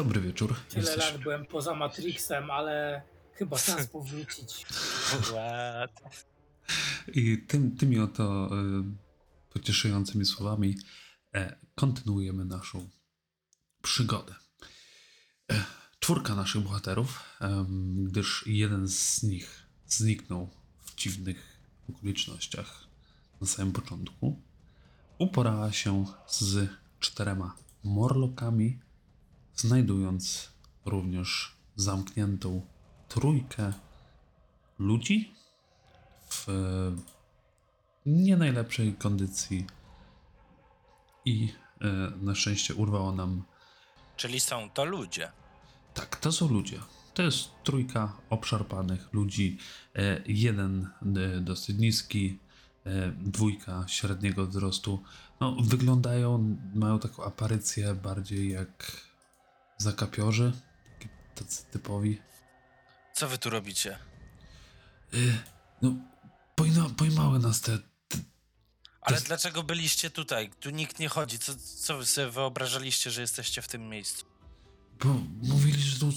Dobry wieczór. Tyle Jesteś... lat byłem poza Matrixem, ale chyba czas powrócić. I tym, tymi oto e, pocieszającymi słowami e, kontynuujemy naszą przygodę. E, czwórka naszych bohaterów, em, gdyż jeden z nich zniknął w dziwnych okolicznościach na samym początku, uporała się z czterema morlokami, znajdując również zamkniętą trójkę ludzi w nie najlepszej kondycji i e, na szczęście urwało nam. Czyli są to ludzie. Tak, to są ludzie. To jest trójka obszarpanych ludzi. E, jeden e, dosyć niski, e, dwójka średniego wzrostu. No, wyglądają, mają taką aparycję bardziej jak zakapiorzy, tacy typowi. Co wy tu robicie? E, no, pojma, pojmały nas te, te Ale dlaczego byliście tutaj? Tu nikt nie chodzi. Co, co wy sobie wyobrażaliście, że jesteście w tym miejscu? Bo mówili, że tu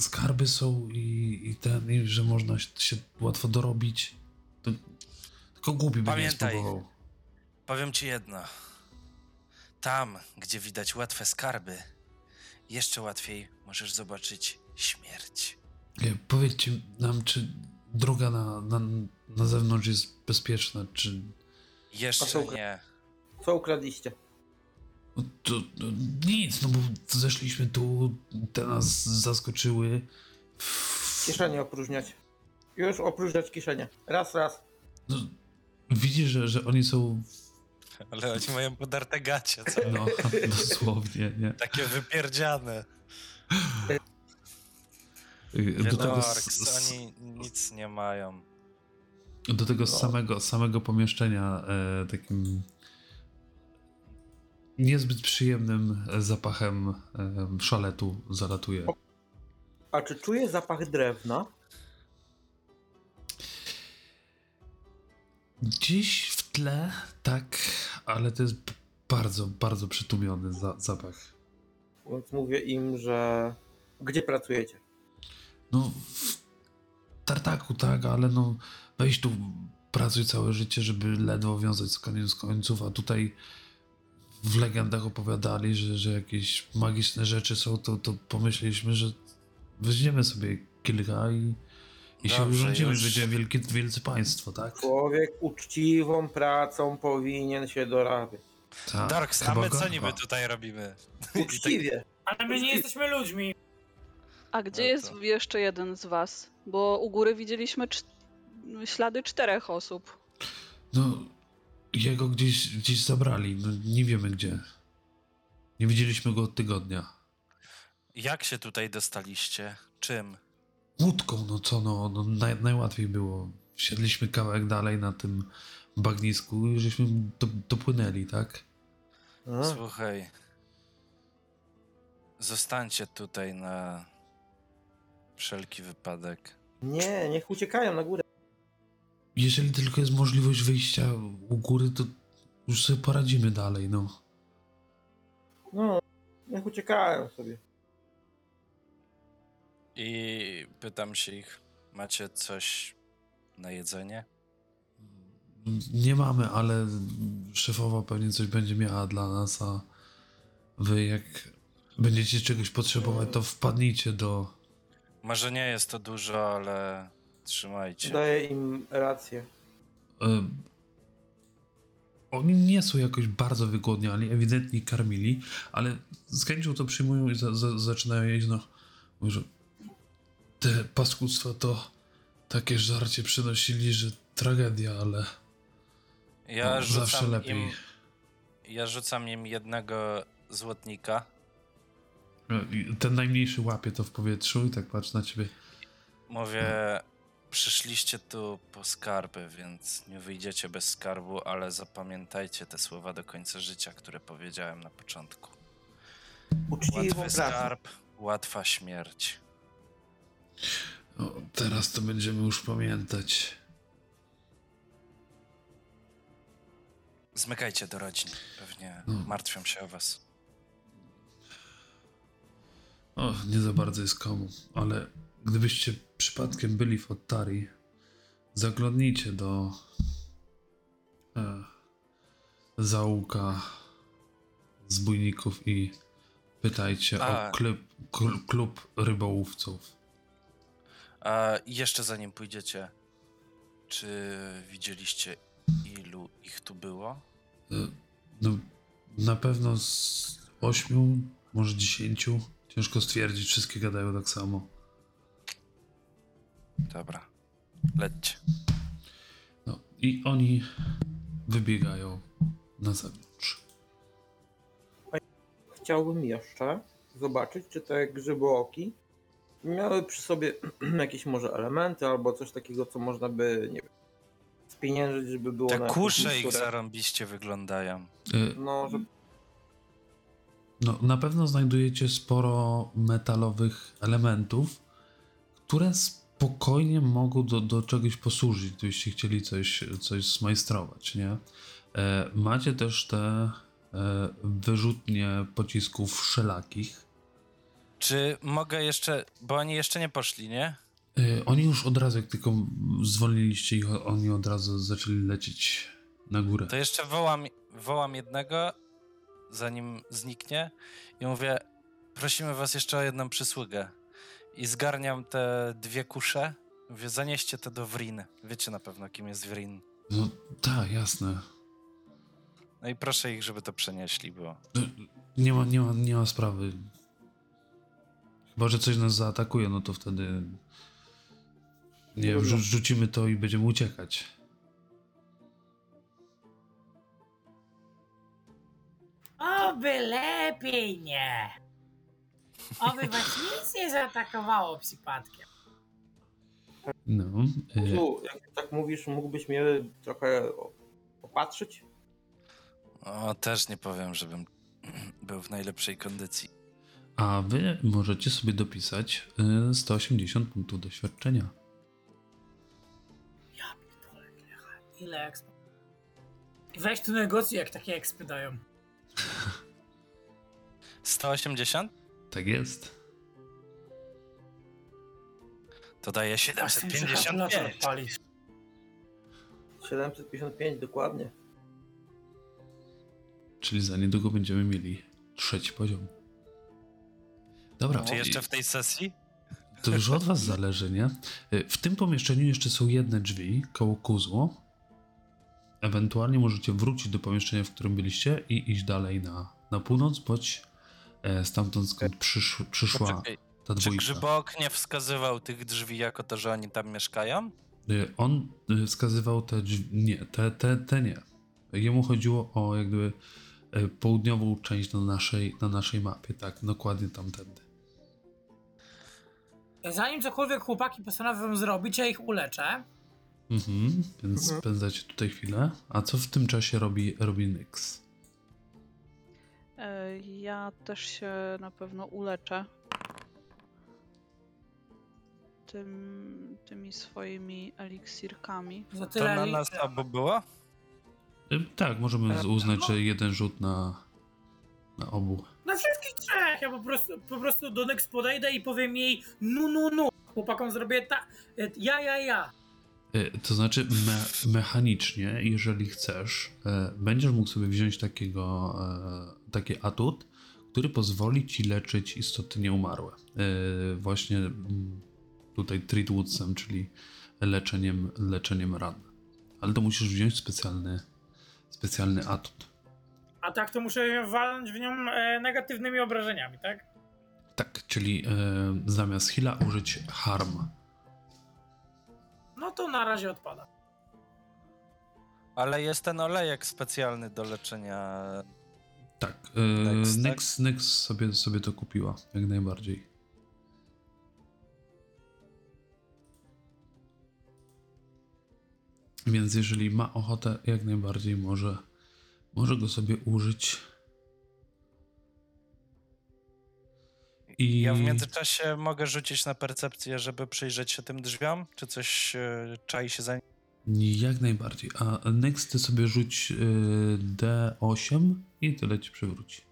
skarby są i, i ten, i że można się łatwo dorobić. To, tylko głupi by nie Pamiętaj. spróbował. Powiem ci jedno. Tam, gdzie widać łatwe skarby, jeszcze łatwiej możesz zobaczyć śmierć. Nie, powiedzcie nam, czy droga na, na, na zewnątrz jest bezpieczna, czy... Jeszcze nie. Co ukradliście? No, to, no, nic, no bo zeszliśmy tu, te nas zaskoczyły. Kieszenie opróżniać. Już opróżniać kieszenie. Raz, raz. No, widzisz, że, że oni są, Ale oni mają podarte gacie, co? no dosłownie, nie? Takie wypierdziane. Do tego, s- s- oni nic nie mają. Do tego No. samego, samego pomieszczenia e, takim niezbyt przyjemnym zapachem e, szaletu zalatuje. A czy czuję zapach drewna? Gdzieś w tle, tak, ale to jest bardzo, bardzo przytłumiony za, zapach. Więc mówię im, że... Gdzie pracujecie? No, w tartaku, tak, ale no, weź tu, pracuj całe życie, żeby ledwo wiązać z koniec końców, a tutaj w legendach opowiadali, że, że jakieś magiczne rzeczy są, to, to pomyśleliśmy, że weźmiemy sobie kilka i, i się Dobrze, urządzimy, już. będzie wielkie, wielce państwo, tak? Człowiek uczciwą pracą powinien się dorabiać. tak Darks, a my co niby tutaj robimy? Uczciwie. Ale my nie jesteśmy ludźmi. A gdzie No jest jeszcze jeden z was? Bo u góry widzieliśmy cz- ślady czterech osób. No, jego gdzieś, gdzieś zabrali, no nie wiemy gdzie. Nie widzieliśmy go od tygodnia. Jak się tutaj dostaliście? Czym? Łódką, no co no, no naj, najłatwiej było. Wsiedliśmy kawałek dalej na tym bagnisku i żeśmy do, dopłynęli, tak? A, Słuchaj. Zostańcie tutaj na wszelki wypadek. Nie, niech uciekają na górę. Jeżeli tylko jest możliwość wyjścia u góry, to już sobie poradzimy dalej, no. No, niech uciekają sobie. I pytam się ich, macie coś na jedzenie? Nie mamy, ale szefowa pewnie coś będzie miała dla nas, a wy jak będziecie czegoś potrzebować, to wpadnijcie do... Może nie jest to dużo, ale trzymajcie. Daję im rację. Oni nie są jakoś bardzo wygłodniali, ewidentnie karmili, ale z chęcią to przyjmują i za, za, zaczynają jeść, no. Mówią, że te paskudztwa to takie żarcie przynosili, że tragedia, ale Ja no, zawsze rzucam lepiej. im, ja rzucam im jednego złotnika. I Ten najmniejszy łapie to w powietrzu i tak patrzy na ciebie. Mówię, przyszliście tu po skarby, więc nie wyjdziecie bez skarbu, ale zapamiętajcie te słowa do końca życia, które powiedziałem na początku. Uczciwą Łatwy pracę. skarb, łatwa śmierć. O, teraz to będziemy już pamiętać. Zmykajcie do rodzin. Pewnie No. martwią się o was. O, nie za bardzo jest komu, ale gdybyście przypadkiem byli w Ottari, zaglądnijcie do e, zaułka zbójników i pytajcie A. o klub, klub rybołówców. A jeszcze zanim pójdziecie, czy widzieliście ilu ich tu było? E, No, na pewno z ośmiu, może dziesięciu. Ciężko stwierdzić, wszystkie gadają tak samo. Dobra, lećcie. No i oni wybiegają na zewnątrz. Chciałbym jeszcze zobaczyć, czy te grzybooki miały przy sobie jakieś może elementy albo coś takiego, co można by, nie wiem, spieniężyć, żeby było Te na kusze ich zarąbiście wyglądają. E, No, że No, na pewno znajdujecie sporo metalowych elementów, które spokojnie mogą do, do czegoś posłużyć, gdybyście chcieli coś, coś zmajstrować, nie? E, macie też te e, wyrzutnie pocisków wszelakich. Czy mogę jeszcze, bo oni jeszcze nie poszli, nie? E, oni już od razu, jak tylko zwolniliście ich, oni od razu zaczęli lecieć na górę. To jeszcze wołam, wołam jednego, zanim zniknie i mówię, prosimy was jeszcze o jedną przysługę. I zgarniam te dwie kusze, mówię, zanieście to do Wrin. Wiecie na pewno, kim jest Wrin. No tak, jasne. No i proszę ich, żeby to przenieśli, bo... Nie ma, nie ma, nie ma sprawy. Chyba, że coś nas zaatakuje, no to wtedy. Nie rzu- rzucimy to i będziemy uciekać. Oby lepiej nie. Oby was nic nie zaatakowało przypadkiem. No. y, tu, jak tak mówisz, mógłbyś mnie trochę o- opatrzyć? O, też nie powiem, żebym był w najlepszej kondycji. A wy możecie sobie dopisać y, 180 punktów doświadczenia. Ja pierdolę, ile- ile exp. Weź tu negocjuj, jak takie expy dają. 180? Tak jest. To daje Aż ten kalkulator 755. odpalić. 755 dokładnie. Czyli za niedługo będziemy mieli trzeci poziom. Dobra, Czy jeszcze w tej sesji? To już od was zależy, nie? Y, W tym pomieszczeniu jeszcze są jedne drzwi koło kuzło. Ewentualnie możecie wrócić do pomieszczenia, w którym byliście i iść dalej na, na północ, bądź e, stamtąd skąd przysz, przyszła ta czy dwójka. Grzybok nie wskazywał tych drzwi jako to, że oni tam mieszkają? Y, On y, wskazywał te drzwi. Nie, te, te, te nie. Jemu chodziło o jakby e, południową część na naszej, na naszej mapie, tak, dokładnie tamtędy. Zanim cokolwiek chłopaki postanowią zrobić, ja ich uleczę. Mhm, więc Mhm. spędzacie tutaj chwilę. A co w tym czasie robi, robi Nyx? E, Ja też się na pewno uleczę. Tym, tymi swoimi eliksirkami. Za To na nas było? Y, Tak, możemy z- uznać, że jeden rzut na, na obu. Na wszystkich trzech! Ja po prostu, po prostu do Nex podejdę i powiem jej nu nu nu. Chłopakom zrobię ta... Ja, ja, ja. Y, To znaczy, me, mechanicznie, jeżeli chcesz, e, będziesz mógł sobie wziąć takiego, e, taki atut, który pozwoli ci leczyć istoty nieumarłe. E, Właśnie mm, tutaj Treatwoodsem, czyli leczeniem, leczeniem ran. Ale to musisz wziąć specjalny, specjalny atut. A tak to muszę walnąć w nią e, negatywnymi obrażeniami, tak? Tak, czyli e, zamiast heala użyć harm. No to na razie odpada. Ale jest ten olejek specjalny do leczenia. Tak, e, Nyx, tak? Nyx, Nyx sobie, sobie to kupiła, jak najbardziej. Więc jeżeli ma ochotę, jak najbardziej może, może go sobie użyć. I... Ja w międzyczasie mogę rzucić na percepcję, żeby przyjrzeć się tym drzwiom? Czy coś yy, czai się za nim? Jak najbardziej. A next ty sobie rzuć e, yy, D8 i tyle ci przywróci.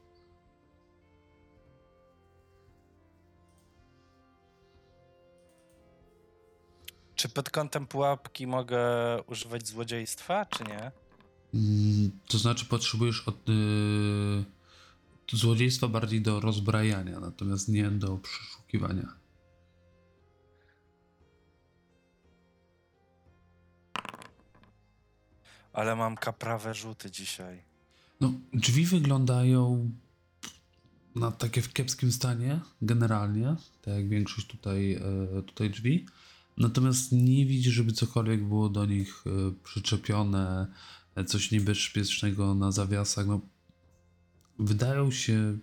Czy pod kątem pułapki mogę używać złodziejstwa, czy nie? To znaczy potrzebujesz od yy, złodziejstwa bardziej do rozbrajania, natomiast nie do przeszukiwania. Ale mam kaprawe rzuty dzisiaj. No, drzwi wyglądają na takie w kiepskim stanie, generalnie, tak jak większość tutaj, e, tutaj drzwi. Natomiast nie widzisz, żeby cokolwiek było do nich e, przyczepione, e, coś niebezpiecznego na zawiasach. No, wydają się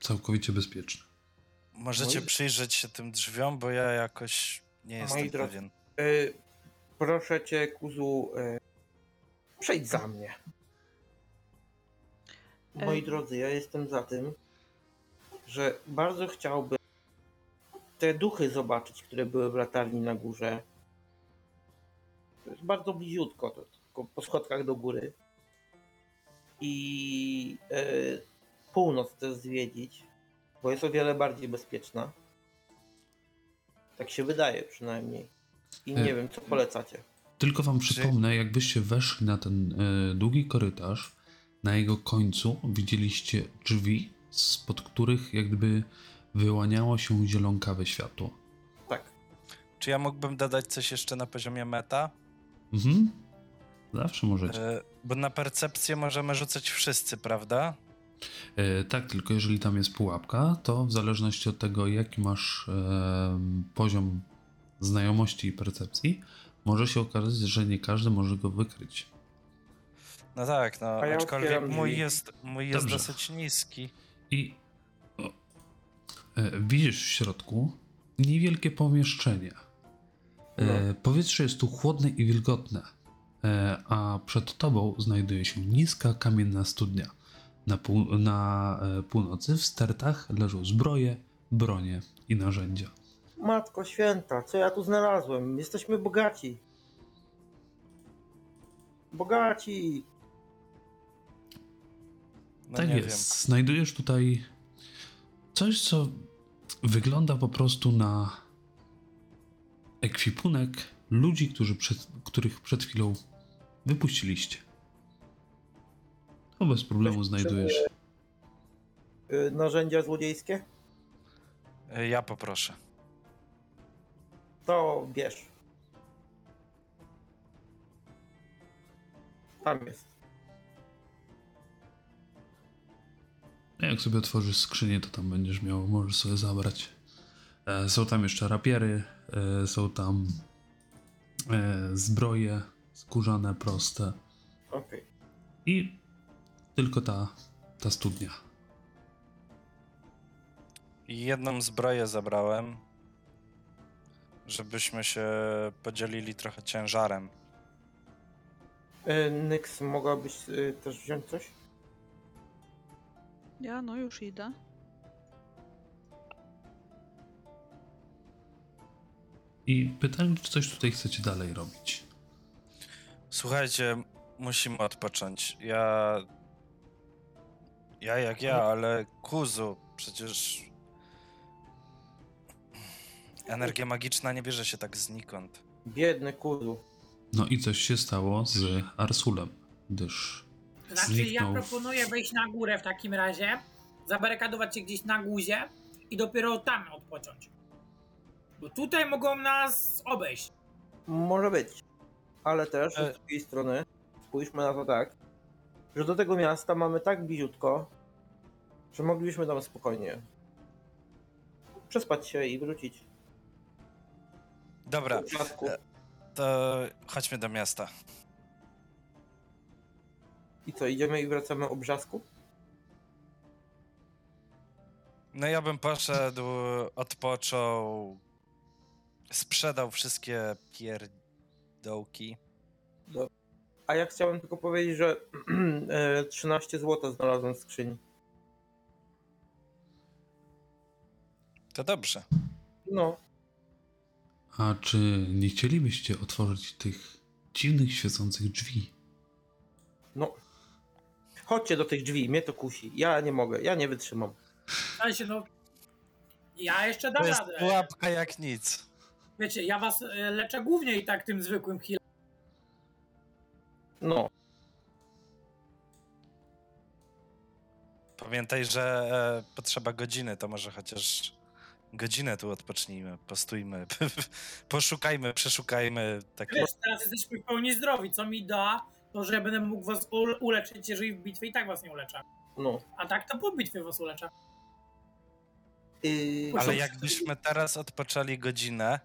całkowicie bezpieczne. Możecie Moi- przyjrzeć się tym drzwiom, bo ja jakoś nie jestem Moi drodzy, pewien. Y, proszę cię, Kuzu, y, przejdź za mnie. Moi E. drodzy, ja jestem za tym, że bardzo chciałbym te duchy zobaczyć, które były w latarni na górze. To jest bardzo bliziutko, to po schodkach do góry. I y, północ też zwiedzić, bo jest o wiele bardziej bezpieczna. Tak się wydaje przynajmniej. I nie E. wiem, co polecacie. Tylko wam przypomnę, jakbyście weszli na ten e, długi korytarz, na jego końcu widzieliście drzwi, spod których jak gdyby wyłaniało się zielonkawe światło. Tak. Czy ja mógłbym dodać coś jeszcze na poziomie meta? Mhm. Zawsze możecie. E, Bo na percepcję możemy rzucać wszyscy, prawda? E, tak, tylko jeżeli tam jest pułapka, to w zależności od tego, jaki masz e, poziom znajomości i percepcji, może się okazać, że nie każdy może go wykryć. No tak, no A ja aczkolwiek mój jest, mój jest Dobrze. dosyć niski. I o, widzisz w środku niewielkie pomieszczenie. E, powietrze jest tu chłodne i wilgotne, a przed tobą znajduje się niska kamienna studnia. Na, pół, na e, północy w stertach leżą zbroje, bronie i narzędzia. Matko święta, co ja tu znalazłem? Jesteśmy bogaci. Bogaci. No tak jest. Znajdujesz tutaj coś, co wygląda po prostu na ekwipunek ludzi, którzy przed, których przed chwilą wypuściliście. To bez problemu znajdujesz. Y, narzędzia złodziejskie? E, Ja poproszę. To bierz. Tam jest. Jak sobie otworzysz skrzynię, to tam będziesz miał, możesz sobie zabrać. E, są tam jeszcze rapiery, e, są tam zbroje skórzane, proste Okej. i tylko ta, ta studnia. I jedną zbroję zabrałem, żebyśmy się podzielili trochę ciężarem. Y, Nyx, mogłabyś y, też wziąć coś? Ja no już idę. I pytałem, czy coś tutaj chcecie dalej robić. Słuchajcie, musimy odpocząć. Ja. Ja jak ja, ale Kuzu, przecież. Energia magiczna nie bierze się tak znikąd. Biedny Kuzu. No i coś się stało z Arsulem, gdyż Znaczy, Zniknął. ja proponuję wejść na górę w takim razie, zabarykadować się gdzieś na górze i dopiero tam odpocząć. Bo tutaj mogą nas obejść. Może być. Ale też E. z drugiej strony spójrzmy na to tak, że do tego miasta mamy tak bliziutko, że moglibyśmy tam spokojnie przespać się i wrócić. Dobra, W. E. to chodźmy do miasta. I co, idziemy i wracamy o brzasku? No ja bym poszedł, odpoczął, sprzedał wszystkie pierdołki. A ja chciałem tylko powiedzieć, że e, 13 zł znalazłem w skrzyni. To dobrze. No, A czy nie chcielibyście otworzyć tych dziwnych, świecących drzwi? no. Chodźcie do tych drzwi, mnie to kusi. Ja nie mogę, ja nie wytrzymam. W sensie, no. Ja jeszcze To dam jest radę. pułapka jak nic. Wiecie, ja was e, leczę głównie i tak tym zwykłym heal. No, Pamiętaj, że e, potrzeba godziny, to może chociaż godzinę tu odpocznijmy, postójmy, poszukajmy, przeszukajmy takie... Wiesz, teraz jesteśmy w pełni zdrowi, co mi da to, że będę mógł was ule- uleczyć, jeżeli w bitwie i tak was nie uleczę. no. A tak to po bitwie was uleczę. Yy, Ale jakbyśmy teraz odpoczęli godzinę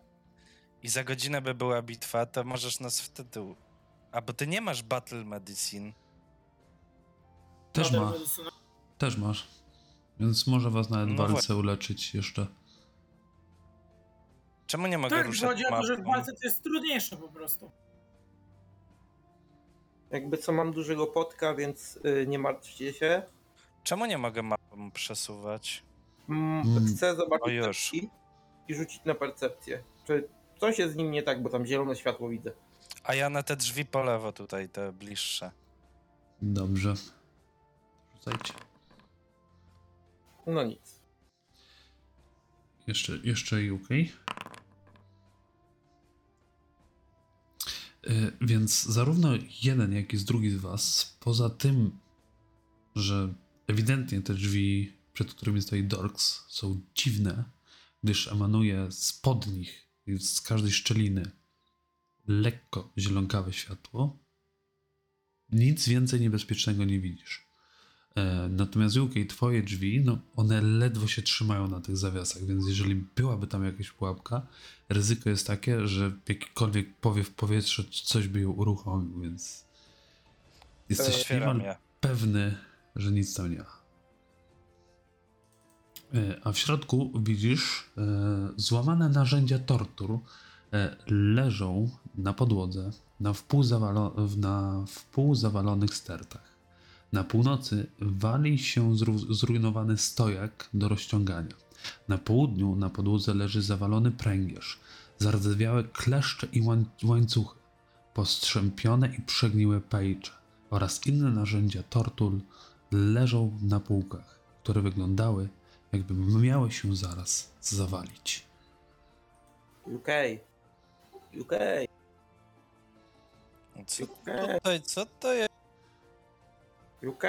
i za godzinę by była bitwa, to możesz nas wtedy... A bo ty nie masz Battle Medicine. Też ma, też masz. Więc może was nawet w No walce uleczyć jeszcze. Czemu nie mogę Tak, ruszać chodzi o to, że w mapą? walce to jest trudniejsze po prostu. Jakby co mam dużego potka, więc yy, nie martwcie się. Czemu nie mogę mapą przesuwać? Mm, Mm. Chcę zobaczyć O, już. i rzucić na percepcję. Czy coś jest z nim nie tak, bo tam zielone światło widzę. A ja na te drzwi po lewo tutaj, te bliższe. Dobrze. Rzucajcie. No nic. Jeszcze, jeszcze UK. Y, Więc zarówno jeden, jak i z drugi z Was, poza tym, że ewidentnie te drzwi, przed którymi stoi Dorks, są dziwne, gdyż emanuje spod nich, z każdej szczeliny, lekko zielonkawe światło, nic więcej niebezpiecznego nie widzisz. E, Natomiast UK, twoje drzwi, no one ledwo się trzymają na tych zawiasach, więc jeżeli byłaby tam jakaś pułapka, ryzyko jest takie, że jakikolwiek powiew powietrza coś by ją uruchomił, więc jesteś Otwieram niemal je. pewny, że nic tam nie ma. E, A w środku widzisz e, złamane narzędzia tortur e, leżą na podłodze na wpół, zawalo- na wpół zawalonych stertach. Na północy wali się zru- zrujnowany stojak do rozciągania. Na południu na podłodze leży zawalony pręgierz, zardzewiałe kleszcze i łań- łańcuchy, postrzępione i przegniłe pejcze oraz inne narzędzia tortur leżą na półkach, które wyglądały jakby miały się zaraz zawalić. UK. UK. Co UK. tutaj, co to jest? UK.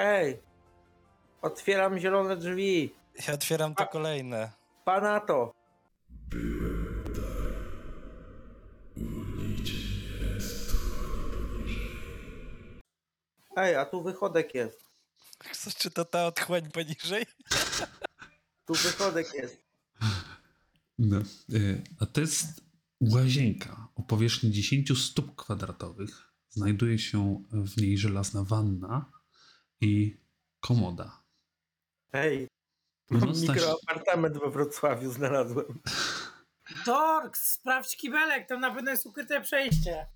Otwieram zielone drzwi. Ja otwieram to kolejne. Pana to. Ej, a tu wychodek jest. Czy to ta otchłań poniżej? Tu wychodek jest. No. y, A to jest łazienka o powierzchni 10 stóp kwadratowych. Znajduje się w niej żelazna wanna i komoda. Ej, mam Północna, mikroapartament we Wrocławiu znalazłem. Dorks, sprawdź kibelek, tam na pewno jest ukryte przejście.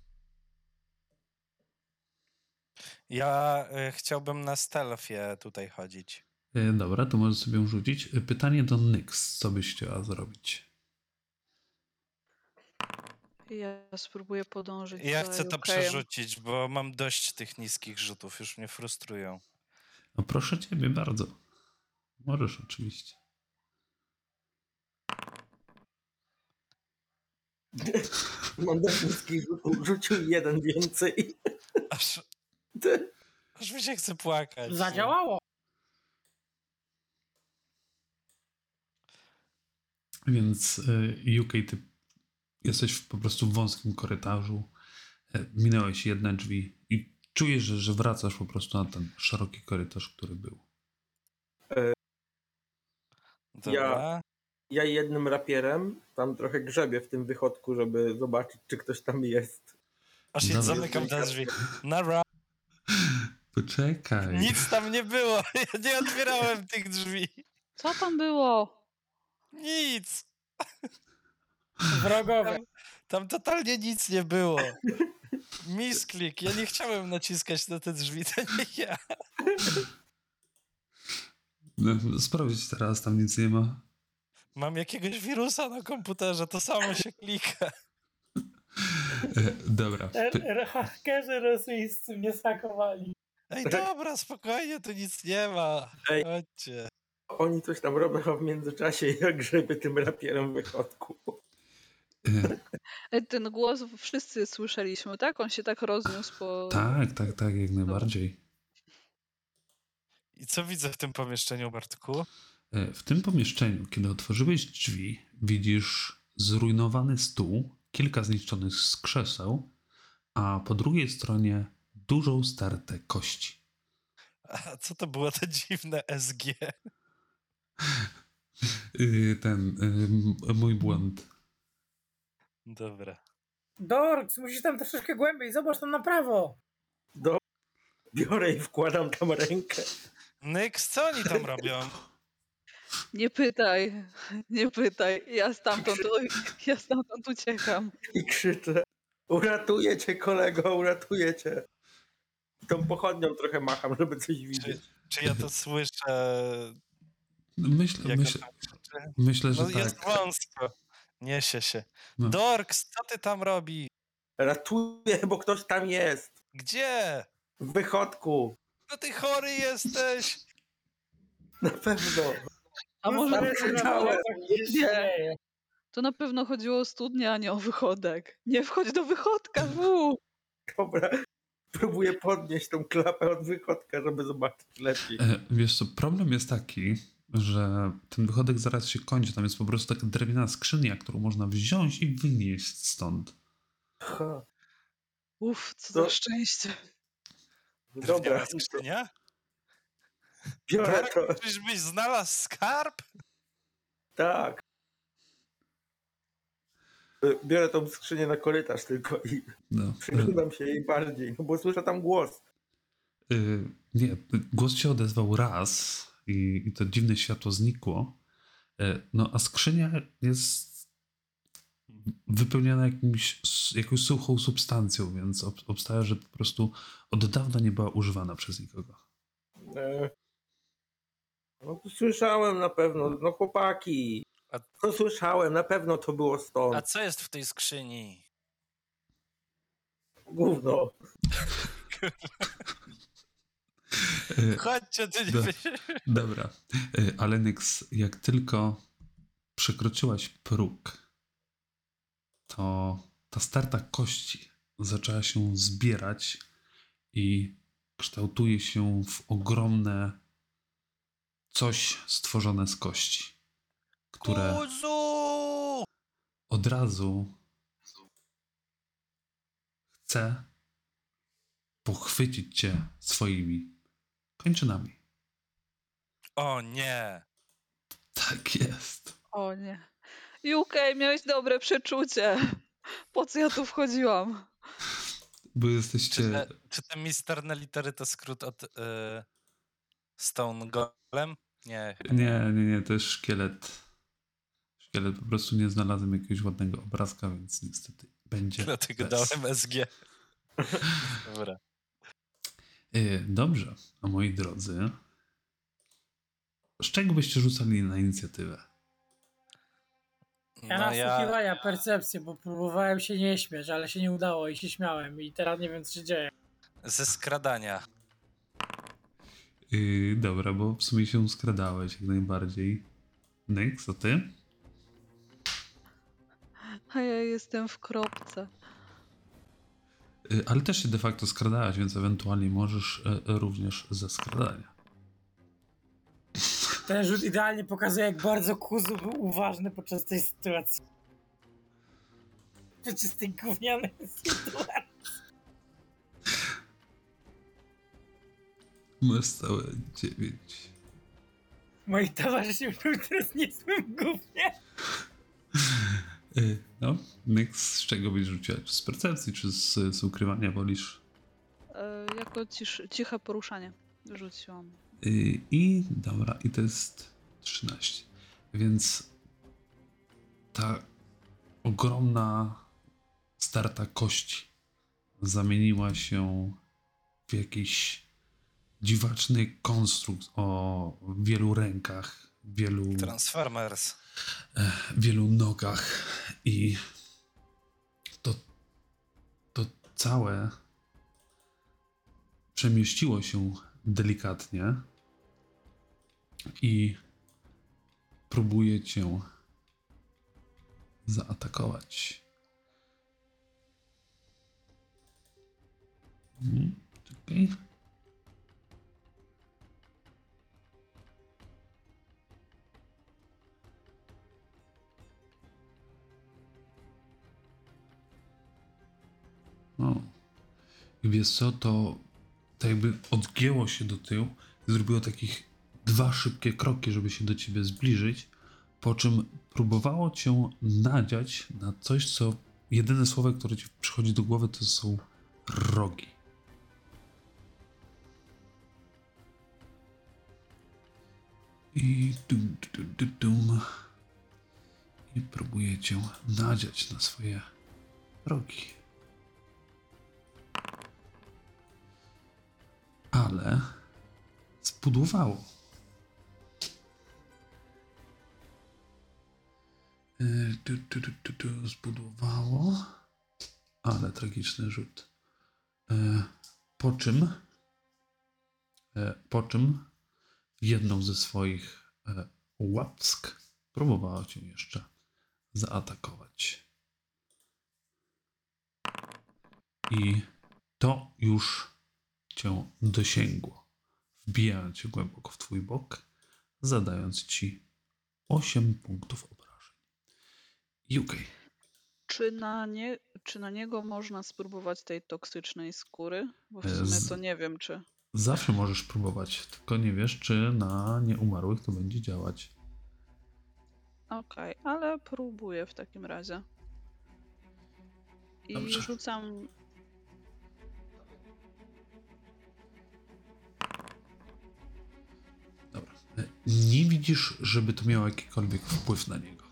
Ja y, chciałbym na stealthie tutaj chodzić. Y, Dobra, to możesz sobie rzucić. Y, Pytanie do Nyx. Co byś chciała zrobić? Ja spróbuję podążyć Ja za chcę to Jukejem. przerzucić, bo mam dość tych niskich rzutów, już mnie frustrują. No proszę ciebie bardzo. Możesz oczywiście. Mam do wszystkich rzutów rzucił jeden więcej. Aż, aż mi się chce płakać. Zadziałało. Więc y, UK, ty jesteś w, po prostu w wąskim korytarzu. E, Minąłeś jedne drzwi i czujesz, że, że wracasz po prostu na ten szeroki korytarz, który był. Dobra. Ja jednym rapierem tam trochę grzebię w tym wychodku, żeby zobaczyć, czy ktoś tam jest. Aż się zamykam te drzwi. Nara. Poczekaj. Nic tam nie było. Ja nie otwierałem tych drzwi. Co tam było? Nic. Wrogowie. Tam, tam totalnie nic nie było. Misklik. Ja nie chciałem naciskać na te drzwi, to nie ja. No, sprawdź teraz, tam nic nie ma. Mam jakiegoś wirusa na komputerze, to samo się klika. E, dobra. Py- Hakerzy rosyjscy mnie skakowali. Ej, dobra, spokojnie, tu nic nie ma. Chodźcie. Oni coś tam robią, w międzyczasie ja grzebię tym rapierem wychodku. e, Ten głos wszyscy słyszeliśmy, tak? On się tak rozniósł po... Tak, tak, tak, jak najbardziej. I co widzę w tym pomieszczeniu, Bartku? E, W tym pomieszczeniu, kiedy otworzyłeś drzwi, widzisz zrujnowany stół, kilka zniszczonych z krzeseł, a po drugiej stronie dużą stertę kości. A co to było te dziwne SG? Yy, Ten, yy, mój błąd. Dobra. Dorks, musisz tam troszeczkę głębiej, zobacz tam na prawo. Do... Biorę i wkładam tam rękę Nyx, co oni tam robią? Nie pytaj, nie pytaj. Ja stamtąd, ja stamtąd uciekam. i krzyczę. Uratuję cię, kolego, uratuję cię. Tą pochodnią trochę macham, żeby coś widzieć. Czy ja to słyszę? Myślę, Jak myśl, myślę, że No jest tak. wąsko. Niesie się. No. Dorks, co ty tam robi? Ratuję, bo ktoś tam jest. Gdzie? W wychodku. No ty chory jesteś. Na pewno. A może Stary, krzyczałem. Nie. to na pewno chodziło o studnię, a nie o wychodek. Nie wchodź do wychodka, wu! Dobra. Próbuję podnieść tą klapę od wychodka, żeby zobaczyć lepiej. E, Wiesz co, problem jest taki, że ten wychodek zaraz się kończy. Tam jest po prostu taka drewniana skrzynia, którą można wziąć i wynieść stąd. Ha. Uff, co To- za szczęście. Dobra, Drewniana skrzynia? biorę to. Czyżbyś znalazł skarb? Tak. Y, Biorę tą skrzynię na korytarz tylko i No. E, przyglądam się jej bardziej, no bo słyszę tam głos. y, nie, głos się odezwał raz i, i to dziwne światło znikło. E, no a skrzynia jest wypełniona jakimś, jakąś suchą substancją, więc ob, obstawia, że po prostu od dawna nie była używana przez nikogo. E, No to słyszałem na pewno, no chłopaki. A- To słyszałem, na pewno to było A stąd. co jest w tej skrzyni? Gówno. Chodźcie, ty nie Do-. Dobra, Y, ale Nyx, jak tylko przekroczyłaś próg, to ta starta kości zaczęła się zbierać i kształtuje się w ogromne coś stworzone z kości, które Kuzu! od razu chce pochwycić cię swoimi kończynami. O nie. Tak jest. O nie. UK, miałeś dobre przeczucie. Po co ja tu wchodziłam? Bo Czy jesteście. te, czy te misterne litery to skrót od y, Stone Golem? Nie, chyba nie. Nie, nie, nie, to jest szkielet. Szkielet, po prostu nie znalazłem jakiegoś ładnego obrazka, więc niestety będzie. Dlatego bez. dałem SG. Dobra. Y, Dobrze, a moi drodzy, z czego byście rzucali na inicjatywę? Ja No na ja, percepcję, bo próbowałem się nie śmiać, ale się nie udało i się śmiałem i teraz nie wiem co się dzieje. ze skradania. Yy, dobra, bo w sumie się skradałeś jak najbardziej. Next, co ty? A ja jestem w kropce. Yy, ale też się de facto skradałaś, więc ewentualnie możesz e, również ze skradania. Ten rzut idealnie pokazuje, jak bardzo Kuzu był uważny podczas tej sytuacji. Podczas tej gównianej sytuacji. Masz całe dziewięć. Moi towarzysze były teraz niezłym gównie. Yy, no, Next, z czego byś rzuciła? Czy z percepcji, czy z, z ukrywania wolisz? E, jako cisz, ciche poruszanie rzuciłam. Yy, I dobra, i to jest 13. Więc ta ogromna starta kości zamieniła się w jakiś dziwaczny konstrukt o wielu rękach, wielu. Transformers. Wielu nogach i to, to całe przemieściło się delikatnie i próbuje cię zaatakować. Hmm, O. I wiesz co, to tak jakby odgięło się do tyłu zrobiło takich dwa szybkie kroki, żeby się do ciebie zbliżyć, po czym próbowało cię nadziać na coś, co jedyne słowo, które ci przychodzi do głowy, to są rogi. I dum, dum, dum, dum. I próbuje cię nadziać na swoje rogi. Ale spudłowało. Y, Tu, tu, tu, tu, zbudowało, ale tragiczny rzut. E, Po czym, e, po czym jedną ze swoich łapsk próbowała cię jeszcze zaatakować. I to już cię dosięgło, wbijając się głęboko w twój bok, zadając ci 8 punktów obrażeń. UK. Czy na, nie, czy na niego można spróbować tej toksycznej skóry? Bo w E, sumie to nie wiem, czy. Zawsze możesz próbować, tylko nie wiesz, czy na nieumarłych to będzie działać. Okej, ale próbuję w takim razie. I Dobrze. rzucam. Nie widzisz, żeby to miało jakikolwiek wpływ na niego.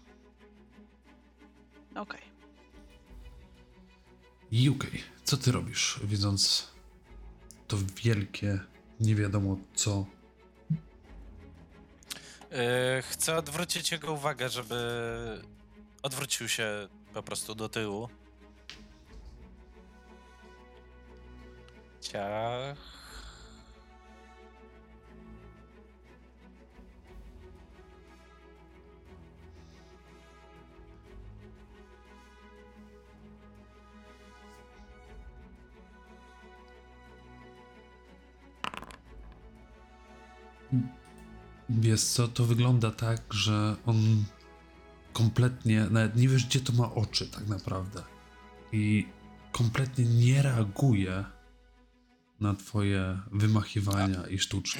Okej. UK, co ty robisz, widząc to wielkie, nie wiadomo co? Yy, chcę odwrócić jego uwagę, żeby odwrócił się po prostu do tyłu. Ciach. Wiesz co, to wygląda tak, że on kompletnie, nawet nie wiesz, gdzie to ma oczy tak naprawdę. I kompletnie nie reaguje na twoje wymachiwania i sztuczki.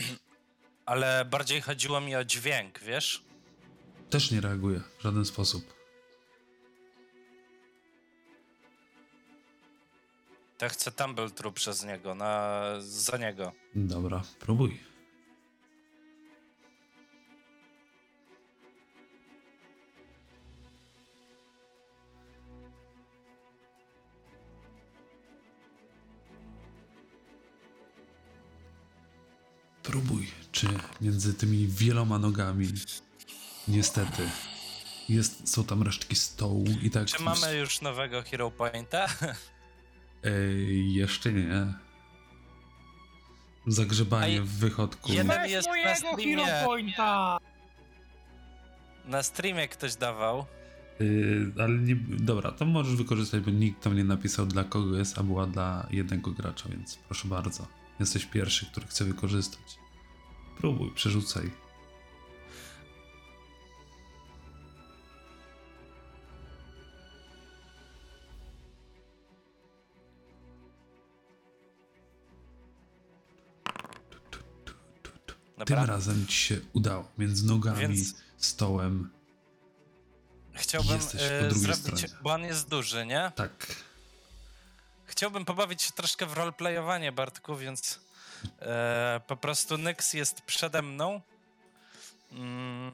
Ale bardziej chodziło mi o dźwięk, wiesz? Też nie reaguje w żaden sposób. To chcę Tumble True przez niego, na, za niego. Dobra, próbuj. Próbuj, czy między tymi wieloma nogami niestety jest, są tam resztki stołu i tak... Czy mamy już nowego Hero Pointa? Ej, jeszcze nie. Zagrzebanie A w wychodku. jeden- jest na mojego streamie. Hero Pointa! Na streamie ktoś dawał. Yy, ale nie, dobra, to możesz wykorzystać, bo nikt tam nie napisał dla kogo jest, a była dla jednego gracza, więc proszę bardzo. Jesteś pierwszy, który chce wykorzystać. Próbuj, przerzucaj. Tym Dobra. razem ci się udało. Między nogami, Więc- stołem. Chciałbym Jesteś po e, drugiej zrobić, stronie. bo on jest duży, nie? Tak. Chciałbym pobawić się troszkę w roleplayowanie, Bartku, więc e, po prostu Nyx jest przede mną. Mm,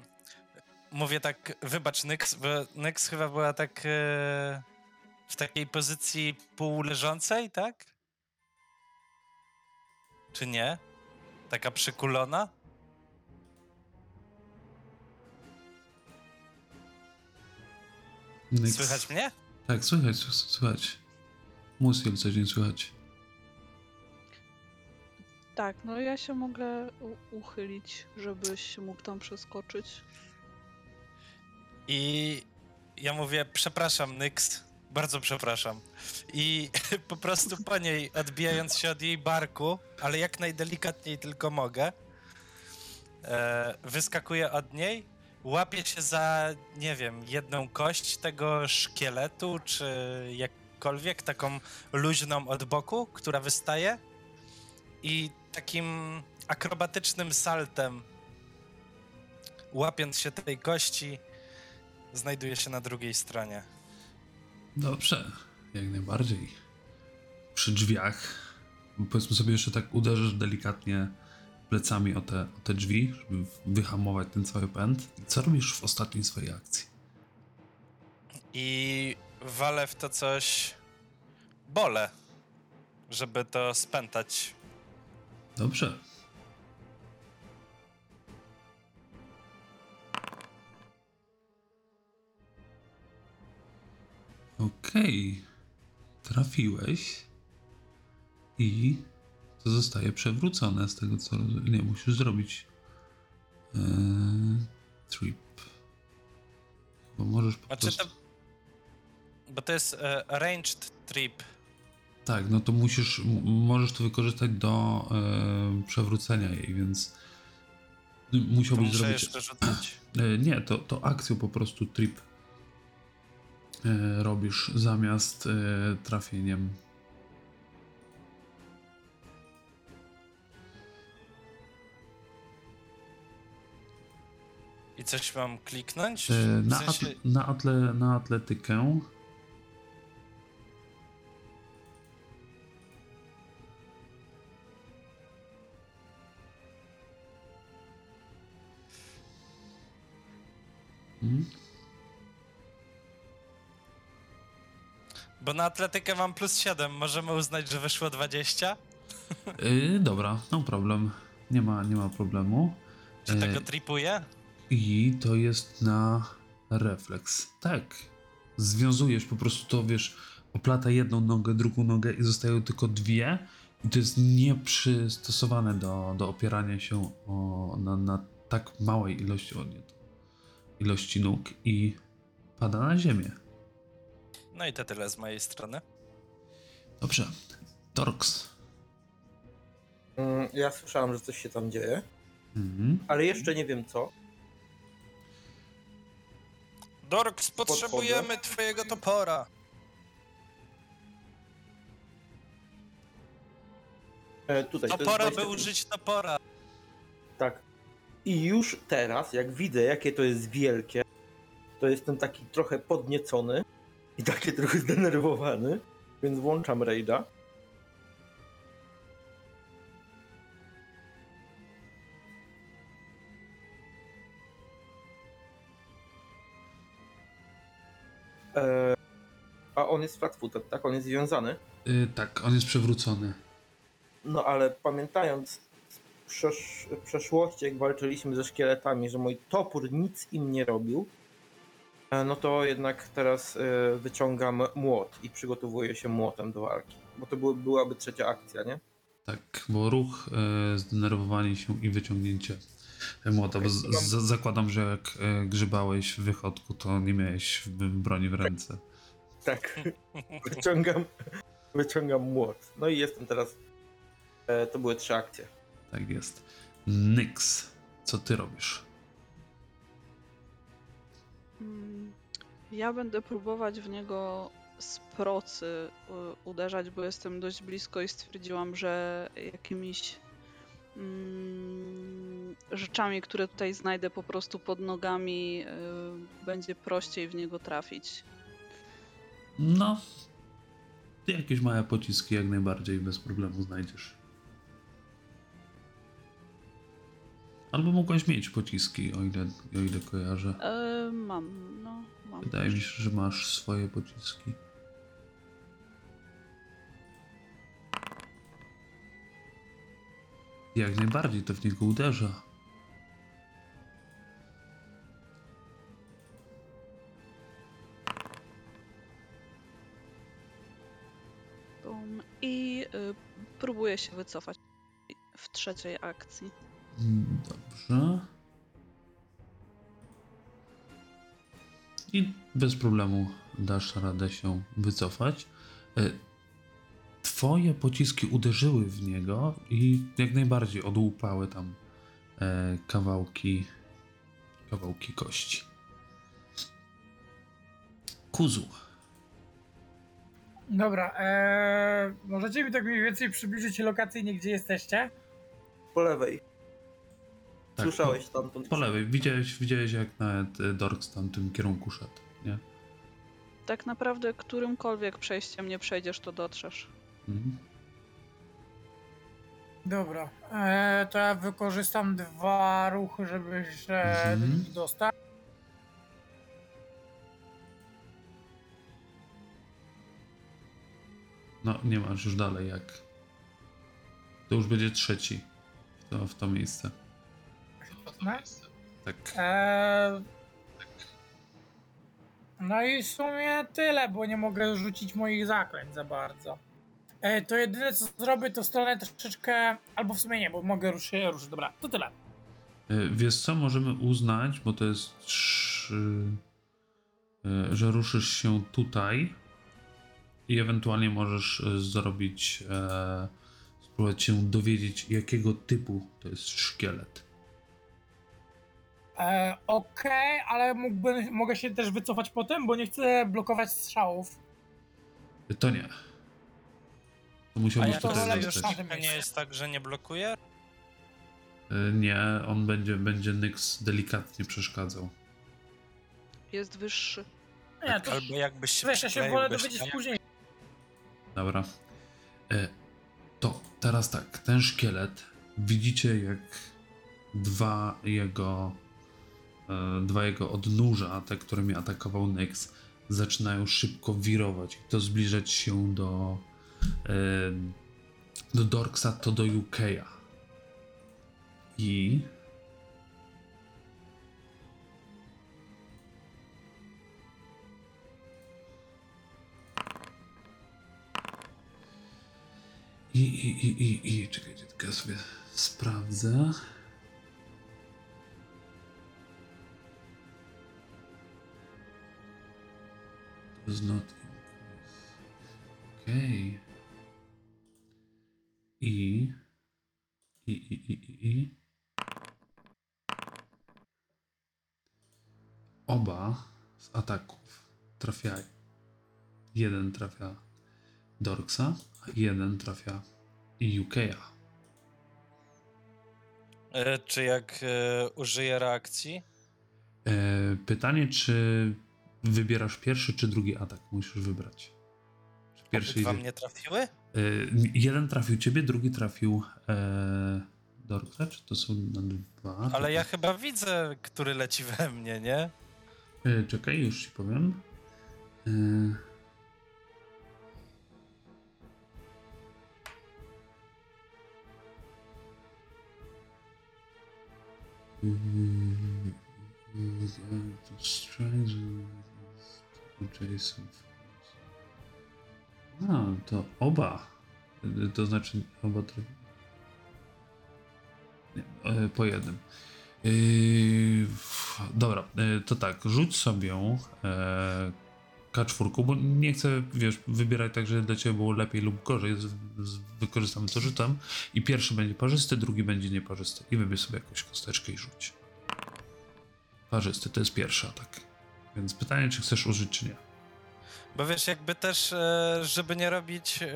mówię tak, wybacz Nyx, bo Nyx chyba była tak e, w takiej pozycji półleżącej, tak? Czy nie? Taka przykulona? Nyx. Słychać mnie? Tak, słychać, słychać. Musiel coś nie słychać. Tak, no ja się mogę uchylić, żebyś mógł tam przeskoczyć. I ja mówię, przepraszam, Nyx, Bardzo przepraszam. I po prostu po niej, odbijając się od jej barku, ale jak najdelikatniej tylko mogę, e, wyskakuję od niej, łapię się za, nie wiem, jedną kość tego szkieletu, czy jakkolwiek, taką luźną od boku, która wystaje i takim akrobatycznym saltem, łapiąc się tej kości, znajduję się na drugiej stronie. Dobrze, jak najbardziej. Przy drzwiach, powiedzmy sobie jeszcze tak uderzysz delikatnie plecami o te, o te drzwi, żeby wyhamować ten cały pęd. Co robisz w ostatniej swojej akcji? i walę w to coś bole, żeby to spętać. Dobrze. Okej. Trafiłeś. I to zostaje przewrócone z tego co rozumiem. Nie, musisz zrobić eee, trip. Bo możesz po prostu... Bo to jest e, ranged trip. Tak, no to musisz, możesz to wykorzystać do e, przewrócenia jej, więc To musiałbyś muszę zrobić. jeszcze. E, nie, to, to akcją po prostu trip e, robisz zamiast e, trafieniem. I coś mam kliknąć? E, W na, sensie, atle, na, atle, na atletykę. Hmm? Bo na atletykę mam plus 7. Możemy uznać, że wyszło 20? E, dobra, no problem. Nie ma, nie ma problemu. Czy tego tripuję? I to jest na refleks. Tak. Związujesz po prostu to, wiesz, oplata jedną nogę, drugą nogę i zostają tylko dwie. I to jest nieprzystosowane do, do opierania się o, na, na tak małej ilości, o nie, to, ilości nóg i pada na ziemię. No i to tyle z mojej strony. Dobrze. Torx. Mm, Ja słyszałem, że coś się tam dzieje, Mhm. ale jeszcze nie wiem co. Dorks, potrzebujemy twojego topora. E, tutaj to jest Topora, by 20 użyć topora. Tak. I już teraz, jak widzę, jakie to jest wielkie, to jestem taki trochę podniecony i taki trochę zdenerwowany, więc włączam Rage'a. E, a on jest flatfooted, tak? On jest związany. Y, tak, on jest przewrócony. No ale pamiętając przesz przeszłości, jak walczyliśmy ze szkieletami, że mój topór nic im nie robił, e, no to jednak teraz e, wyciągam młot i przygotowuję się młotem do walki. Bo to był, byłaby trzecia akcja, nie? Tak, bo ruch, e, zdenerwowanie się i wyciągnięcie młota. Bo z, z, zakładam, że jak grzebałeś w wychodku, to nie miałeś broni w ręce. Tak. wyciągam, wyciągam młot. No i jestem teraz. To były trzy akcje. Tak jest. Nyx, co ty robisz? Mm, Ja będę próbować w niego z procy y, uderzać, bo jestem dość blisko i stwierdziłam, że jakimiś mm, rzeczami, które tutaj znajdę po prostu pod nogami, y, będzie prościej w niego trafić. No, ty jakieś małe pociski jak najbardziej bez problemu znajdziesz. Albo mogłaś mieć pociski, o ile, o ile kojarzę. E, mam, no, mam. Wydaje mi się, że masz swoje pociski. Jak najbardziej to w niego uderza. Bum. I y, próbuję się wycofać w trzeciej akcji. Dobrze. I bez problemu dasz radę się wycofać. E, Twoje pociski uderzyły w niego i jak najbardziej odłupały tam e, kawałki, kawałki kości. Kuzu. Dobra, eee, możecie mi tak mniej więcej przybliżyć lokacyjnie, gdzie jesteście? Po lewej. Tak, Słyszałeś stamtąd. Po lewej. Widziałeś, widziałeś jak nawet e, Dork w tamtym kierunku szedł, nie? Tak naprawdę którymkolwiek przejściem nie przejdziesz, to dotrzesz. Mhm. Dobra, eee, to ja wykorzystam dwa ruchy, żeby się Mhm. do nich dostać. No, nie masz już dalej jak. To już będzie trzeci w to, w to miejsce. No. Tak. Eee, no i w sumie tyle, bo nie mogę rzucić moich zaklęć za bardzo. E, to jedyne co zrobię, to w stronę troszeczkę, albo w sumie nie, bo mogę ruszyć, ruszyć. Dobra, to tyle. E, Wiesz co, możemy uznać, bo to jest trzy, e, że ruszysz się tutaj i ewentualnie możesz e, zrobić, e, spróbować się dowiedzieć, jakiego typu to jest szkielet. E, Okej, ale mógłbym, mogę się też wycofać potem, bo nie chcę blokować strzałów. To nie. To A musiałbyś jak to to zostać. na- nie jest tak, że nie blokuje? E, Nie, on będzie, będzie Nyx delikatnie przeszkadzał. Jest wyższy. Nie, to Albo jakbyś się wiesz, ja się wolę do dowiedzieć później. Dobra. E, to teraz tak, ten szkielet widzicie jak dwa jego dwa jego odnóża, te, którymi atakował Nyx, zaczynają szybko wirować i to zbliżać się do e, do Dorksa, to do Yukeja. I I, i, i, i, i, czekajcie, tylko sobie sprawdzę. Jest not. Okej. I, i, i, i, i, i. Oba z ataków trafiają. Jeden trafia Dorksa, a jeden trafia Yukeja. E, Czy jak e, użyję reakcji? E, pytanie, czy wybierasz pierwszy czy drugi atak? Musisz wybrać. Pierwszy Obydwa idzie- mnie trafiły? E, jeden trafił ciebie, drugi trafił e, Dorksa, czy to są na dwa? Ale ja chyba widzę, który leci we mnie, nie? E, czekaj, już ci powiem. E, Mm, mm, to force. A, to oba. To znaczy oba trafi... Nie, e, po jednym. Yy, dobra, yy, to tak, rzuć sobie e, K4, bo nie chcę, wiesz, wybierać tak, żeby dla ciebie było lepiej lub gorzej. Z, z, wykorzystamy to rzutem i pierwszy będzie parzysty, drugi będzie nieparzysty. I wybierz sobie jakąś kosteczkę i rzuć. Parzysty to jest pierwszy atak. Więc pytanie, czy chcesz użyć, czy nie. Bo wiesz, jakby też, e, żeby nie robić e,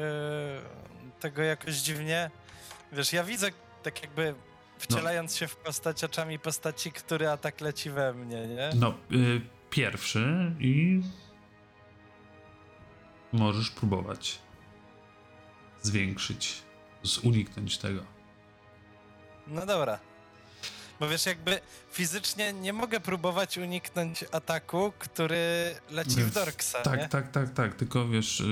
tego jakoś dziwnie, wiesz, ja widzę tak jakby wcielając się w postać oczami postaci, który atak leci we mnie, nie? No, y, pierwszy i możesz próbować zwiększyć, uniknąć tego. No dobra. Bo wiesz, jakby fizycznie nie mogę próbować uniknąć ataku, który leci w Dorksa, Tak, nie? tak, tak, tak. Tylko wiesz, y,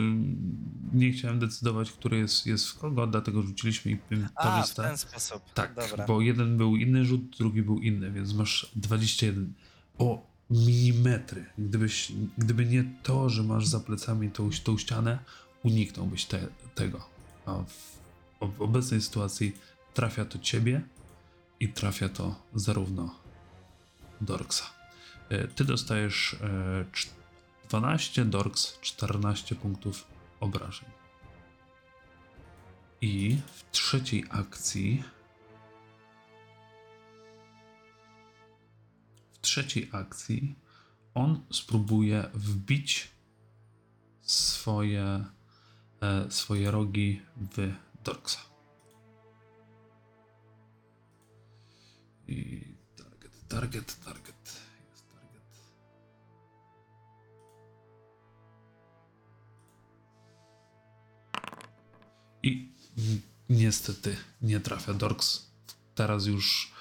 nie chciałem decydować, który jest, jest w kogo, dlatego rzuciliśmy i A, w ten sposób. Tak, Dobra. bo jeden był inny rzut, drugi był inny, więc masz 21. O milimetry. Gdybyś, gdyby nie to, że masz za plecami tą, tą ścianę, uniknąłbyś te, tego. A w, w obecnej sytuacji trafia to ciebie i trafia to zarówno Dorksa. E, Ty dostajesz e, cz- 12, Dorks 14 punktów obrażeń. I w trzeciej akcji. W trzeciej akcji on spróbuje wbić swoje, e, swoje rogi w Dorksa. I target, target, target. I niestety nie trafia Dorks. Teraz już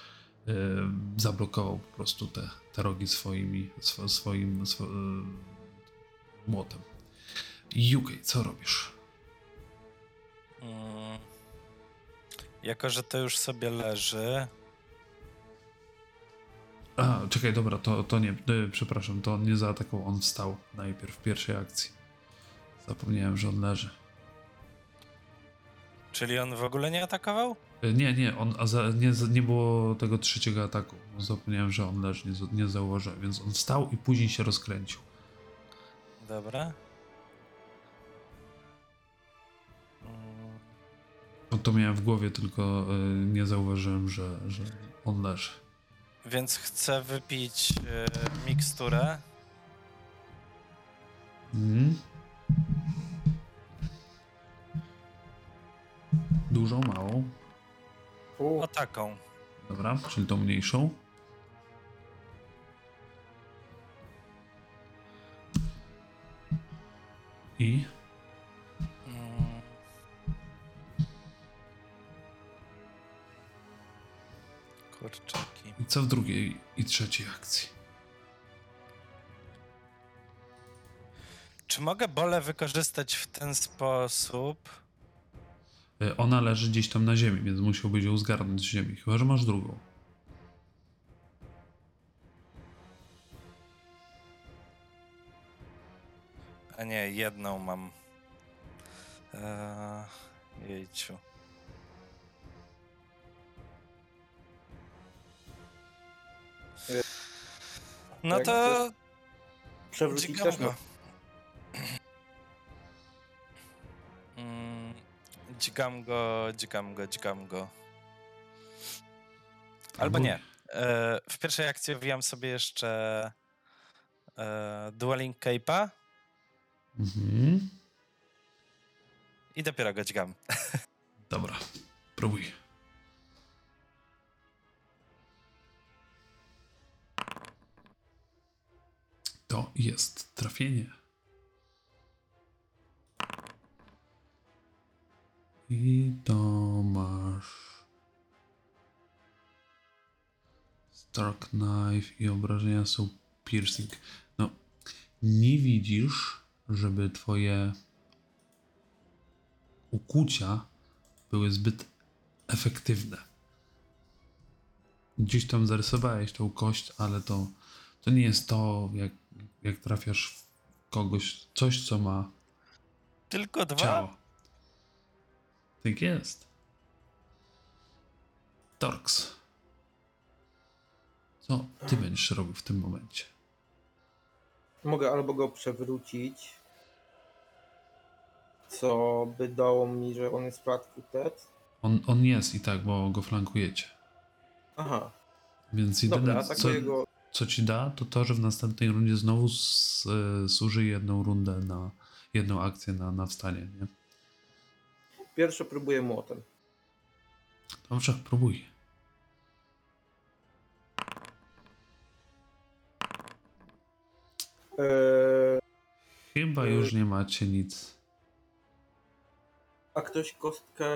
e, zablokował po prostu te, te rogi swoimi, swo, swoim swo, e, młotem. UK, co robisz? Mm. Jako, że to już sobie leży, A, czekaj, dobra, to, to nie, e, przepraszam, to on nie zaatakował, on wstał najpierw w pierwszej akcji. Zapomniałem, że on leży. czyli on w ogóle nie atakował? E, Nie, nie, on, a za, nie, nie było tego trzeciego ataku. Zapomniałem, że on leży, nie, nie zauważyłem, więc on wstał i później się rozkręcił. Dobra. To miałem w głowie, tylko e, nie zauważyłem, że, że on leży. Więc chcę wypić e, miksturę. Mhm. Dużą, małą. O taką. Dobra, czyli tą mniejszą. I Kurczaki. I co w drugiej i trzeciej akcji? Czy mogę bole wykorzystać w ten sposób? E, Ona leży gdzieś tam na ziemi, więc musiałbyś ją zgarnąć z ziemi. Chyba, że masz drugą. A nie, jedną mam. Eee, jejciu. No Jak to przewrócić dźgam też go. no. Mm, Dźgam go, dźgam go, dźgam go. Albo nie. E, w pierwszej akcji wbijam sobie jeszcze e, Dueling Cape'a Mhm. i dopiero go dźgam. Dobra, próbuj. To jest trafienie. I to masz. Stark Knife i obrażenia są piercing. No, nie widzisz, żeby twoje ukucia były zbyt efektywne. Gdzieś tam zarysowałeś tą kość, ale to, to nie jest to, jak, jak trafiasz w kogoś, coś, co ma Tylko dwa? ciało. Tak jest. Torx. Co ty będziesz robił w tym momencie? Mogę albo go przewrócić, co by dało mi, że on jest flat footed. On, on jest i tak, bo go flankujecie. Aha, Więc dobra, jedyne, co, atakuję go. Co ci da, to to, że w następnej rundzie znowu s, e, zużyj jedną rundę na jedną akcję na, na wstanie, nie? Pierwsze próbuję młotem. Dobrze, próbuj. Eee, Chyba już nie macie nic. a ktoś kostkę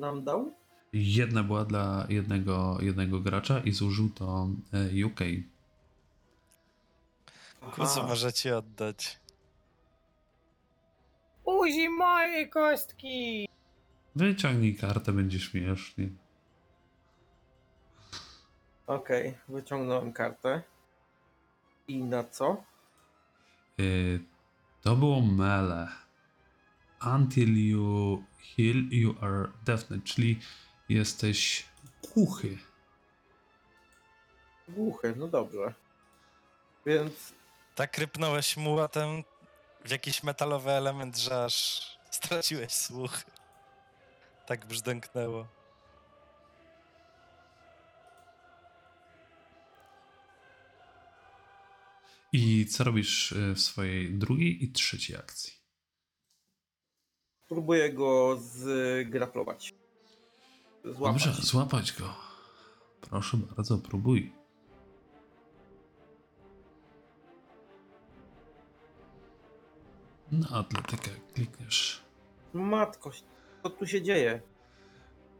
nam dał? Jedna była dla jednego, jednego gracza i zużył to e, UK. Kuzu może ci oddać. Uzi moje kostki! Wyciągnij kartę, będzie śmiesznie. Okej, wyciągnąłem kartę. I na co? Y, to było mele. Until you heal, you are deafened, czyli jesteś głuchy. Głuchy, no dobrze. Więc Tak rypnąłeś młotem, w jakiś metalowy element, że aż straciłeś słuch. Tak brzdęknęło. I co robisz e, w swojej drugiej i trzeciej akcji? Próbuję go zgraplować. Złapać. Dobrze, złapać go. Proszę bardzo, próbuj. Na atletykę klikniesz. Matko, co tu się dzieje?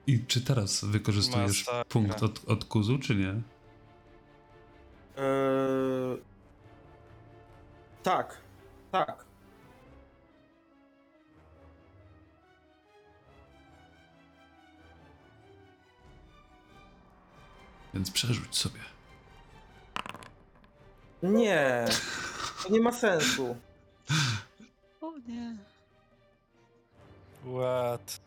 I czy teraz wykorzystujesz Masakra. punkt od, odkuzu, czy nie? Eee... Tak, tak. Więc przerzuć sobie. Nie, to nie ma sensu. Nie. What?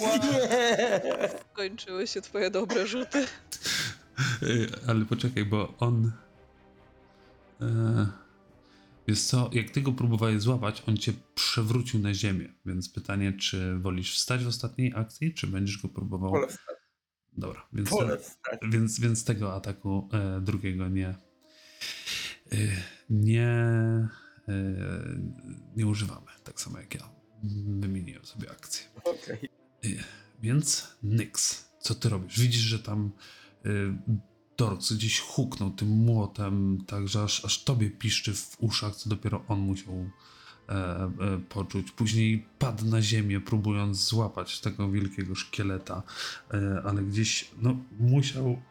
Nie! Kończyły się twoje dobre rzuty. Ale poczekaj, bo on. E, jest co, jak ty go próbowałeś złapać, on cię przewrócił na ziemię. Więc pytanie, czy wolisz wstać w ostatniej akcji, czy będziesz go próbował. Dobra, więc, więc, więc tego ataku e, drugiego nie. E, nie. E, nie używamy. Tak samo jak ja. Wymieniłem sobie akcję. Okej. Więc Nyx, co ty robisz? Widzisz, że tam y, Dorks gdzieś huknął tym młotem, tak że aż, aż tobie piszczy w uszach, co dopiero on musiał e, e, poczuć. Później padł na ziemię, próbując złapać tego wielkiego szkieleta, e, ale gdzieś no, musiał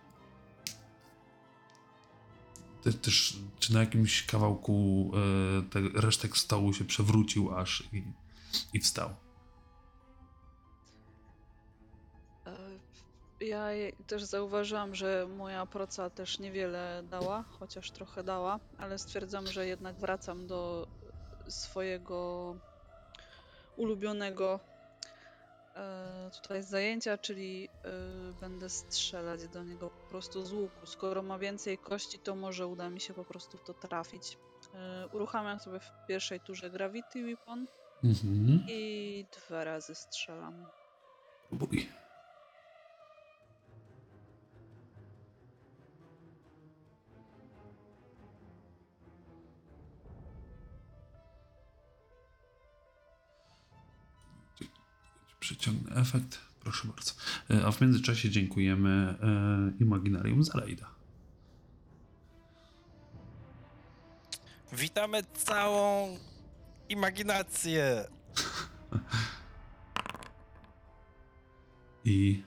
też, czy na jakimś kawałku e, te, resztek stołu się przewrócił aż i, i wstał. E, Ja też zauważyłam, że moja praca też niewiele dała, chociaż trochę dała, ale stwierdzam, że jednak wracam do swojego ulubionego tutaj zajęcia, czyli e, będę strzelać do niego po prostu z łuku. Skoro ma więcej kości, to może uda mi się po prostu w to trafić. E, Uruchamiam sobie w pierwszej turze Gravity Weapon Mhm. i dwa razy strzelam. Próbuj. Efekt. Proszę bardzo. E, A w międzyczasie dziękujemy e, Imaginarium za rejda. Witamy całą imaginację! I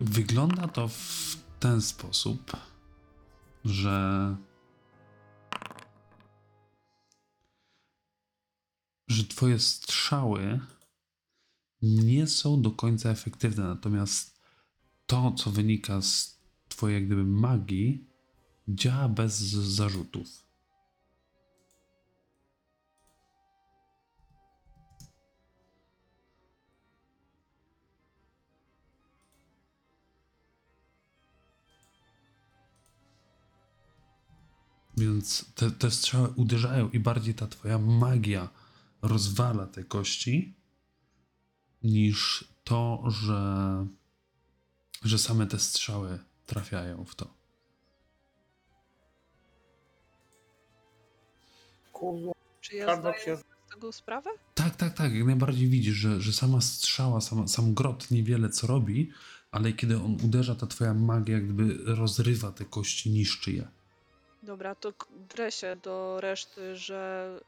wygląda to w ten sposób, że że twoje strzały nie są do końca efektywne, natomiast to, co wynika z twojej gdyby magii, działa bez zarzutów. Więc te, te strzały uderzają i bardziej ta twoja magia rozwala te kości, niż to, że, że same te strzały trafiają w to. Kurwa, Czy ja zdaję się... z tego sprawę? Tak, tak, tak, jak najbardziej widzisz, że, że sama strzała, sam, sam grot niewiele co robi, ale kiedy on uderza, ta twoja magia jak gdyby rozrywa te kości, niszczy je. Dobra, to drę się do reszty, że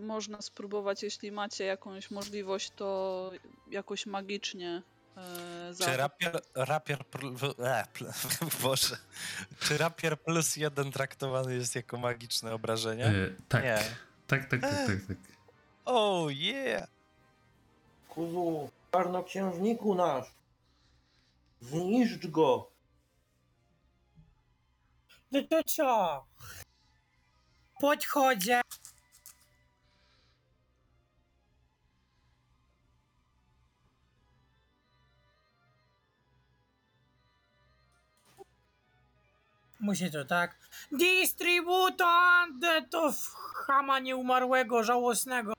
można spróbować, jeśli macie jakąś możliwość, to jakoś magicznie e, Czy rapier, rapier pl, e, pl, Boże. Czy rapier plus jeden traktowany jest jako magiczne obrażenie? E, tak, Nie. tak, tak, tak, tak, tak. Oh yeah! Kuzu, czarnoksiężniku nasz. Zniszcz go. No to co? Podchodzę. Musi to tak. Distributant to chama nieumarłego, żałosnego.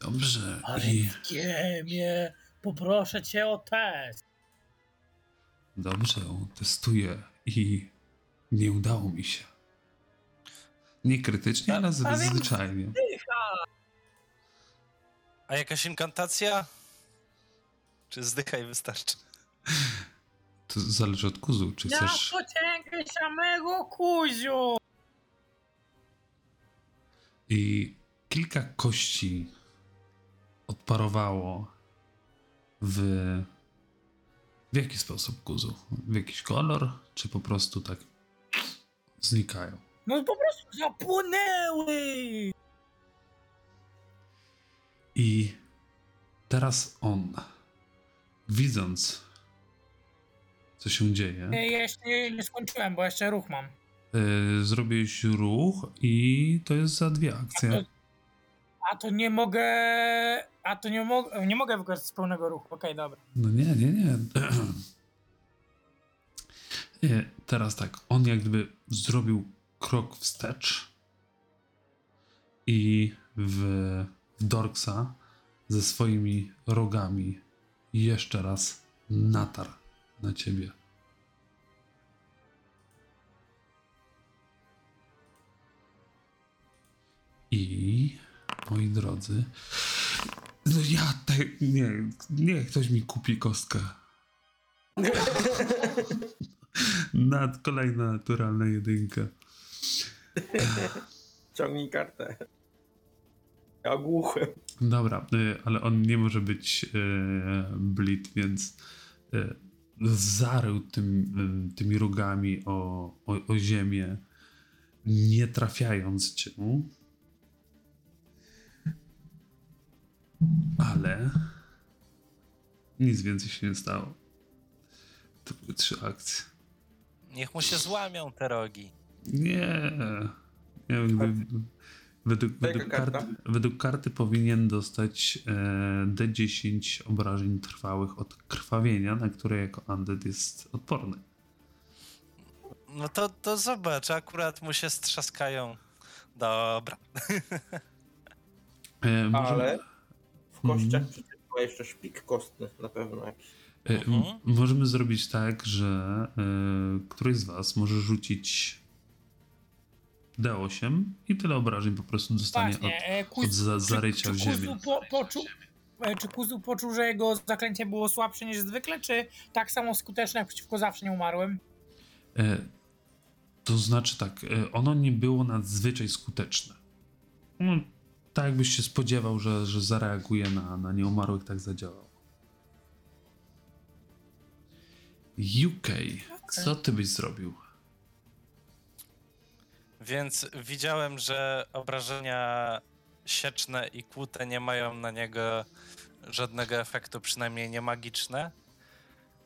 Dobrze. Ale I poproszę cię o test. dobrze, testuję i nie udało mi się. Nie krytycznie, ale A więc- zwyczajnie. A jakaś inkantacja? Czy zdychaj wystarczy? To zależy od kuzu, czy Ja chcesz... pocięgę samego kuziu. I kilka kości odparowało w... W jaki sposób kuzu? W jakiś kolor, czy po prostu tak znikają? No po prostu zapłonęły. I teraz on, widząc, co się dzieje, Nie, jeszcze nie, skończyłem, bo jeszcze ruch mam. yy, zrobiłeś ruch i to jest za dwie akcje. A to nie mogę. A to nie mogę. Nie mogę wykorzystać pełnego ruchu. Okej, dobra. No nie, nie, nie. nie. Teraz tak, on jak gdyby zrobił krok wstecz i w Dorksa ze swoimi rogami jeszcze raz natarł na ciebie. I moi drodzy, no ja te, nie, nie, ktoś mi kupi kostkę. Nad kolejna naturalna jedynka. Ciągnij kartę. Ja głuchy. Dobra, y, ale on nie może być y, blit, więc y, zarył tym, tymi rogami o, o, o ziemię, nie trafiając cię. Ale nic więcej się nie stało. To były trzy akcje. Niech mu się złamią te rogi. Nie. nie jakby, według, według, karta? karty, według karty powinien dostać e, D10 obrażeń trwałych od krwawienia, na które jako undead jest odporny. No to, to zobacz, akurat mu się strzaskają. Dobra. E, możemy- Ale w kościach Mhm. przecież ma jeszcze szpik kostny na pewno jakiś. E, m- Mhm. Możemy zrobić tak, że e, któryś z was może rzucić D8 i tyle obrażeń po prostu dostanie od, Właśnie. e, od Kuz, za, zarycia w czy, ziemię. Kuzu po, poczuł, e, czy Kuzu poczuł, że jego zaklęcie było słabsze niż zwykle, czy tak samo skuteczne jak przeciwko zawsze nie umarłym? E, to znaczy tak, e, ono nie było nadzwyczaj skuteczne. No, tak jakbyś się spodziewał, że, że zareaguje na, na nieumarłych, tak zadziałał. UK, co ty byś zrobił? Więc widziałem, że obrażenia sieczne i kłute nie mają na niego żadnego efektu, przynajmniej nie magiczne.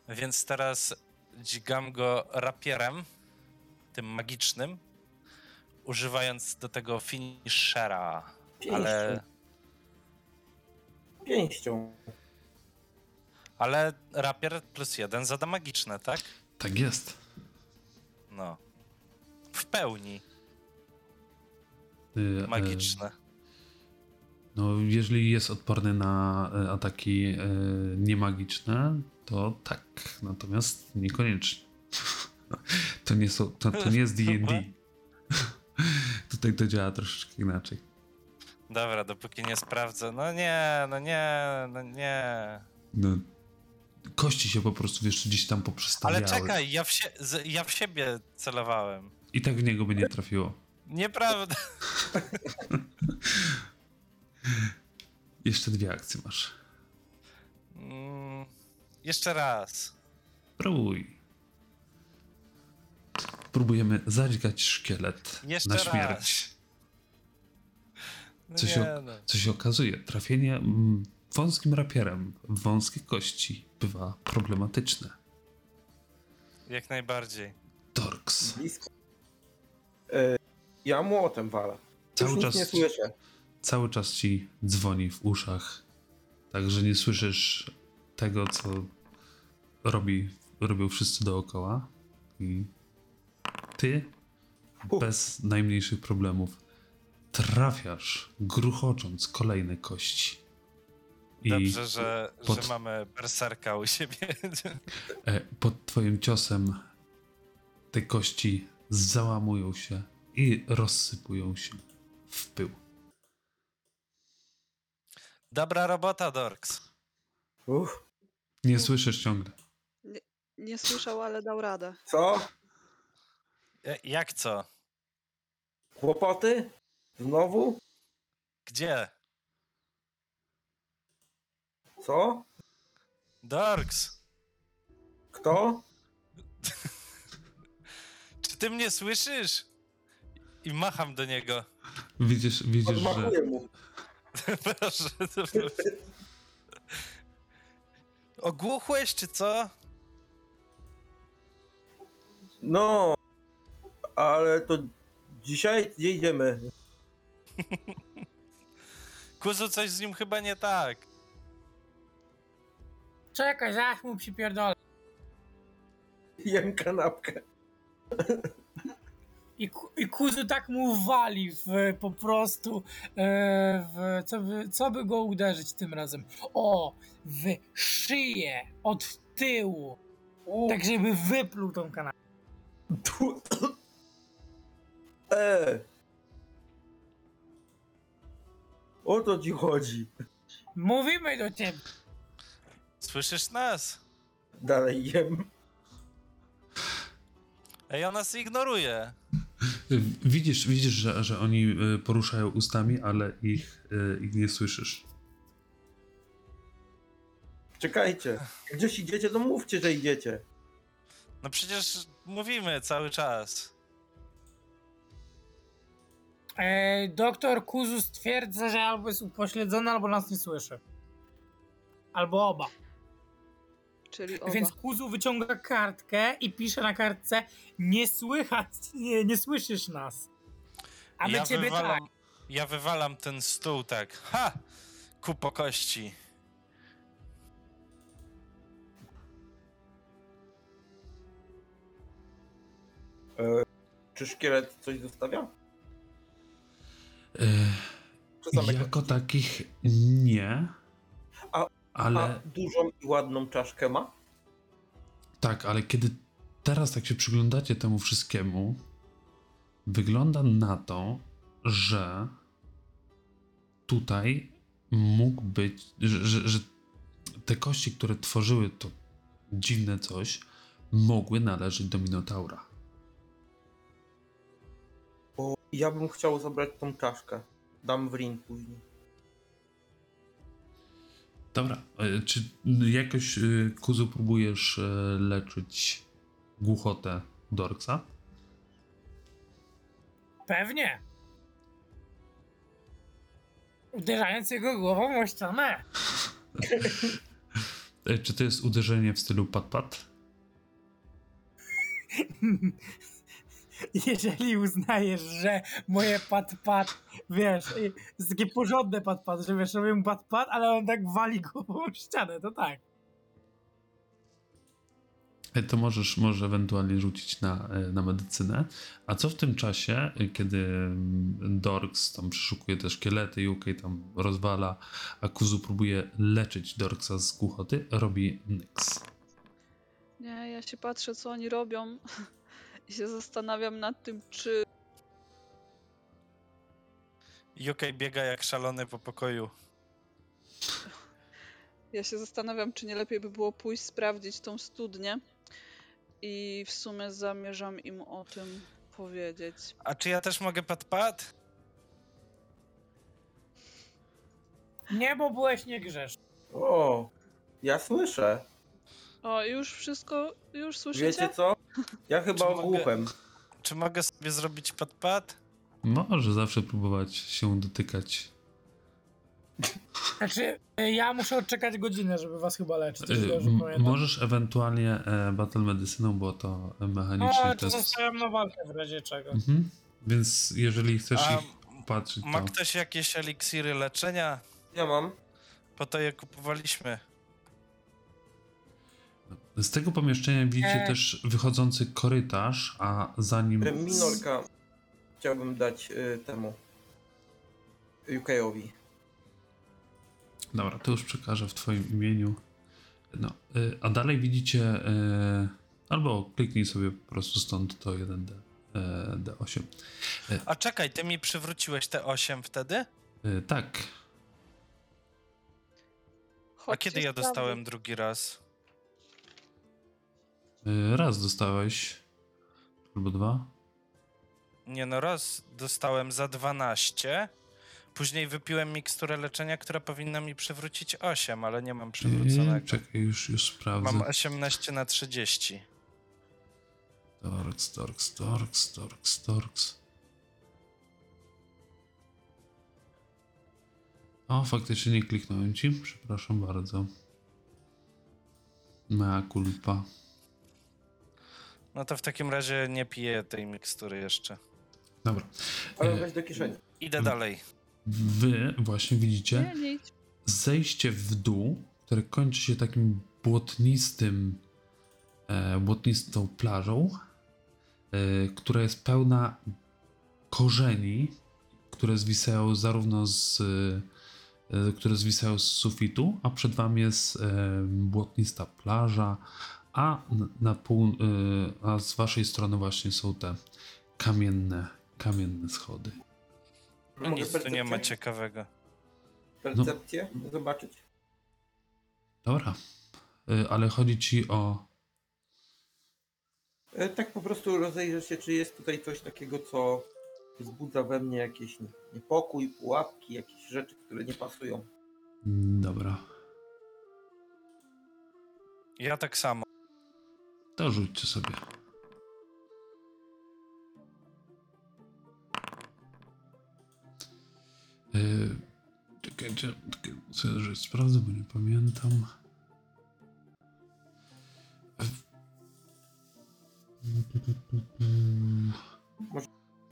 Więc teraz dźgam go rapierem, tym magicznym, używając do tego finishera. Pięścią. Ale, Pięścią. ale rapier plus jeden zada magiczne, tak? Tak jest. No. W pełni magiczne. No, jeżeli jest odporny na e, ataki niemagiczne, to tak. Natomiast niekoniecznie. To nie, są, to, to nie jest D&D. Tutaj to działa troszeczkę inaczej. Dobra, dopóki nie sprawdzę. No nie, no nie, no nie. No, kości się po prostu wiesz, gdzieś tam Ale poprzestawiały. czekaj, ja w, sie- ja w siebie celowałem. I tak w niego by nie trafiło. Nieprawda. Jeszcze dwie akcje masz. Mm, jeszcze raz. Próbuj. Próbujemy zadźgać szkielet Jeszcze na śmierć. No Co się, no. co się okazuje, trafienie mm, wąskim rapierem w wąskie kości bywa problematyczne. Jak najbardziej. Torx. Blisko. Ja młotem walę. Cały Już czas, nie słyszę. cały czas ci dzwoni w uszach, także nie słyszysz tego, co robi, robią wszyscy dookoła. I ty bez najmniejszych problemów trafiasz, gruchocząc kolejne kości. I Dobrze, że, pod- że mamy berserka u siebie. e, pod twoim ciosem te kości załamują się i rozsypują się w pył. Dobra robota, Dorks. Uff, Nie słyszysz ciągle. Nie słyszał, ale dał radę. co? Ja- Jak co? Kłopoty? Znowu? Gdzie? Co? Dorks! Kto? Czy ty mnie słyszysz? I macham do niego. Widzisz, widzisz że Odmachuję mu. Proszę. Ogłuchłeś, czy co? No, ale to dzisiaj gdzie idziemy? Kuzu, coś z nim chyba nie tak. Czekaj, zaraz mu przypierdolę. Jem kanapkę. I, I kuzu tak mu wali w, po prostu e, w, co, by, co by go uderzyć tym razem? O, w szyję od tyłu. Tak, żeby wypluł tą kanapę. Tu... E. O to ci chodzi. Mówimy do ciebie. Słyszysz nas? Dalej jem. Ej, on nas ignoruje. Widzisz, widzisz że, że oni y, poruszają ustami, ale ich, y, ich nie słyszysz. Czekajcie. Gdzieś idziecie, to mówcie, że idziecie. No przecież mówimy cały czas. E, doktor Kuzu stwierdza, że albo jest upośledzony, albo nas nie słyszy. Albo oba. Czyli oba. Więc Kuzu wyciąga kartkę i pisze na kartce nie słychać, nie, nie słyszysz nas. A my ja ciebie wywalam, tak. Ja wywalam ten stół tak. Ha! Ku po kości. E, czy szkielet coś zostawia? Same jako takich nie, ale A dużą i ładną czaszkę ma? tak, ale kiedy teraz tak się przyglądacie temu wszystkiemu, wygląda na to, że tutaj mógł być, że, że, że te kości, które tworzyły to dziwne coś, mogły należeć do Minotaura. Bo ja bym chciał zabrać tą czaszkę. Dam w ring później. Dobra, e, czy jakoś e, Kuzu próbujesz e, leczyć głuchotę Dorksa? Pewnie. Uderzając jego głową o ścianę. Czy to jest uderzenie w stylu pat-pat? Jeżeli uznajesz, że moje pat-pat, wiesz, jest takie porządne pat-pat, że wiesz, robię mu pat-pat, ale on tak wali głową o ścianę, to tak. E, To możesz, możesz ewentualnie rzucić na, e, na medycynę. A co w tym czasie, e, kiedy mm, Dorks tam przeszukuje te szkielety, UK tam rozwala, a Kuzu próbuje leczyć Dorksa z głuchoty, robi Nyx. Nie, ja się patrzę, co oni robią się zastanawiam nad tym, czy UK biega jak szalony po pokoju. Ja się zastanawiam, czy nie lepiej by było pójść sprawdzić tą studnię i w sumie zamierzam im o tym powiedzieć. A czy ja też mogę pat-pat? Nie, bo byłeś niegrzeszny. O, ja słyszę. O, już wszystko, już słyszycie? Wiecie co? Ja chyba Czy mogę- ogłuchem. Czy mogę sobie zrobić pat-pat? Może zawsze próbować się dotykać. Znaczy, y, ja muszę odczekać godzinę, żeby was chyba leczyć. E, jeśli dobrze m- pamiętam. Możesz ewentualnie e, Battle Medycyną, bo to No, mechanicznie ale to jest... zostawiam na walkę w razie czego. Mhm. Więc jeżeli chcesz A ich opatrzyć Ma to. ktoś jakieś eliksiry leczenia? Ja mam. Po to je kupowaliśmy. Z tego pomieszczenia widzicie E. też wychodzący korytarz, a za nim... Minorka chciałbym dać y, temu UK-owi. Dobra, to już przekażę w twoim imieniu. No, y, a dalej widzicie, y, albo kliknij sobie po prostu stąd to 1D, y, D8. A czekaj, ty mi przywróciłeś te 8 wtedy? Tak, A Chodźcie kiedy ja dostałem drugi raz? Y, raz dostałeś, albo dwa. Nie no, raz dostałem za 12. Później wypiłem miksturę leczenia, która powinna mi przywrócić 8, ale nie mam przywróconego. czekaj, już, już sprawdzę. Mam 18 na 30. Torx, Torx, Torx, Torx, Torx. O, faktycznie nie kliknąłem ci. Przepraszam bardzo. Mea culpa. No to w takim razie nie piję tej mikstury jeszcze. Dobra. Ale E, weź do kieszeni. Idę dalej. Wy właśnie widzicie Nie, nie idź. zejście w dół, które kończy się takim błotnistym, e, błotnistą plażą, e, która jest pełna korzeni, które zwisają zarówno z, e, które zwisają z sufitu, a przed wami jest e, błotnista plaża, a na pół, e, a z waszej strony właśnie są te kamienne, kamienne schody. No nic tu nie ma ciekawego. Percepcję zobaczyć. Dobra, E, ale chodzi ci o E, Tak po prostu rozejrzę się, czy jest tutaj coś takiego, co wzbudza we mnie jakiś niepokój, pułapki, jakieś rzeczy, które nie pasują. Dobra. Ja tak samo. To rzućcie sobie. Yy, czekajcie, że sprawdzę, bo nie pamiętam.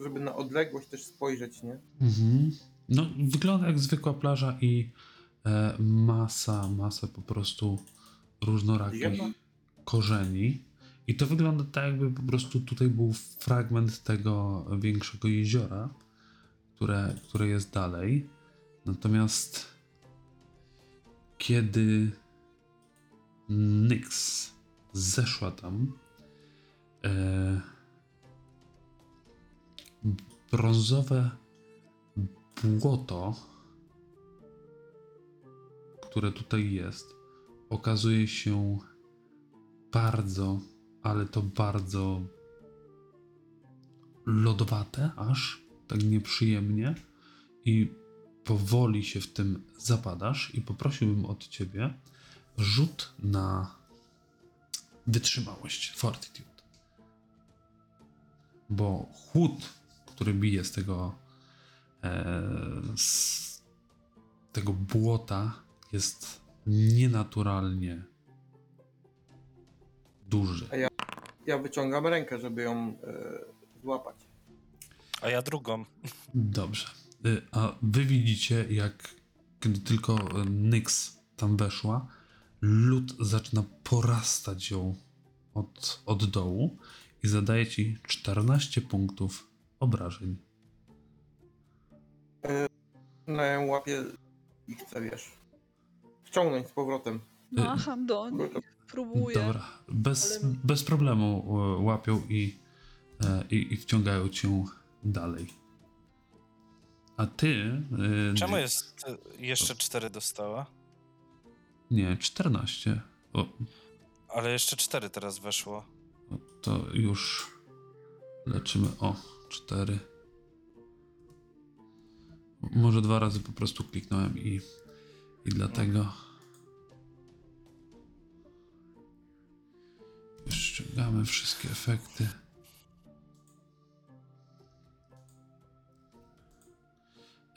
Żeby na odległość też spojrzeć, nie? Mhm. No, wygląda jak zwykła plaża i e, masa, masa po prostu różnorakich korzeni. I to wygląda tak, jakby po prostu tutaj był fragment tego większego jeziora, które, które jest dalej. Natomiast kiedy Nyx zeszła tam, e, brązowe błoto, które tutaj jest, okazuje się bardzo, ale to bardzo lodowate, aż tak nieprzyjemnie i powoli się w tym zapadasz i poprosiłbym od ciebie rzut na wytrzymałość, fortitude. Bo chłód, który bije z tego e, z tego błota jest nienaturalnie duży. Ja wyciągam rękę, żeby ją e, złapać. A ja drugą. Dobrze. Y, A wy widzicie, jak kiedy tylko Nyx tam weszła, lód zaczyna porastać ją od, od dołu i zadaje ci 14 punktów obrażeń. No ja ją łapię i chcę, wiesz, wciągnąć z powrotem. Macham do nich, próbuję. Dobra, bez, ale- bez problemu e, łapią i, e, i, i wciągają cię dalej. A ty. e, Czemu jest jeszcze 4 dostała? Nie, 14. O, Ale jeszcze 4 teraz weszło. To już leczymy o 4. Może dwa razy po prostu kliknąłem i, i dlatego. Ściągamy wszystkie efekty.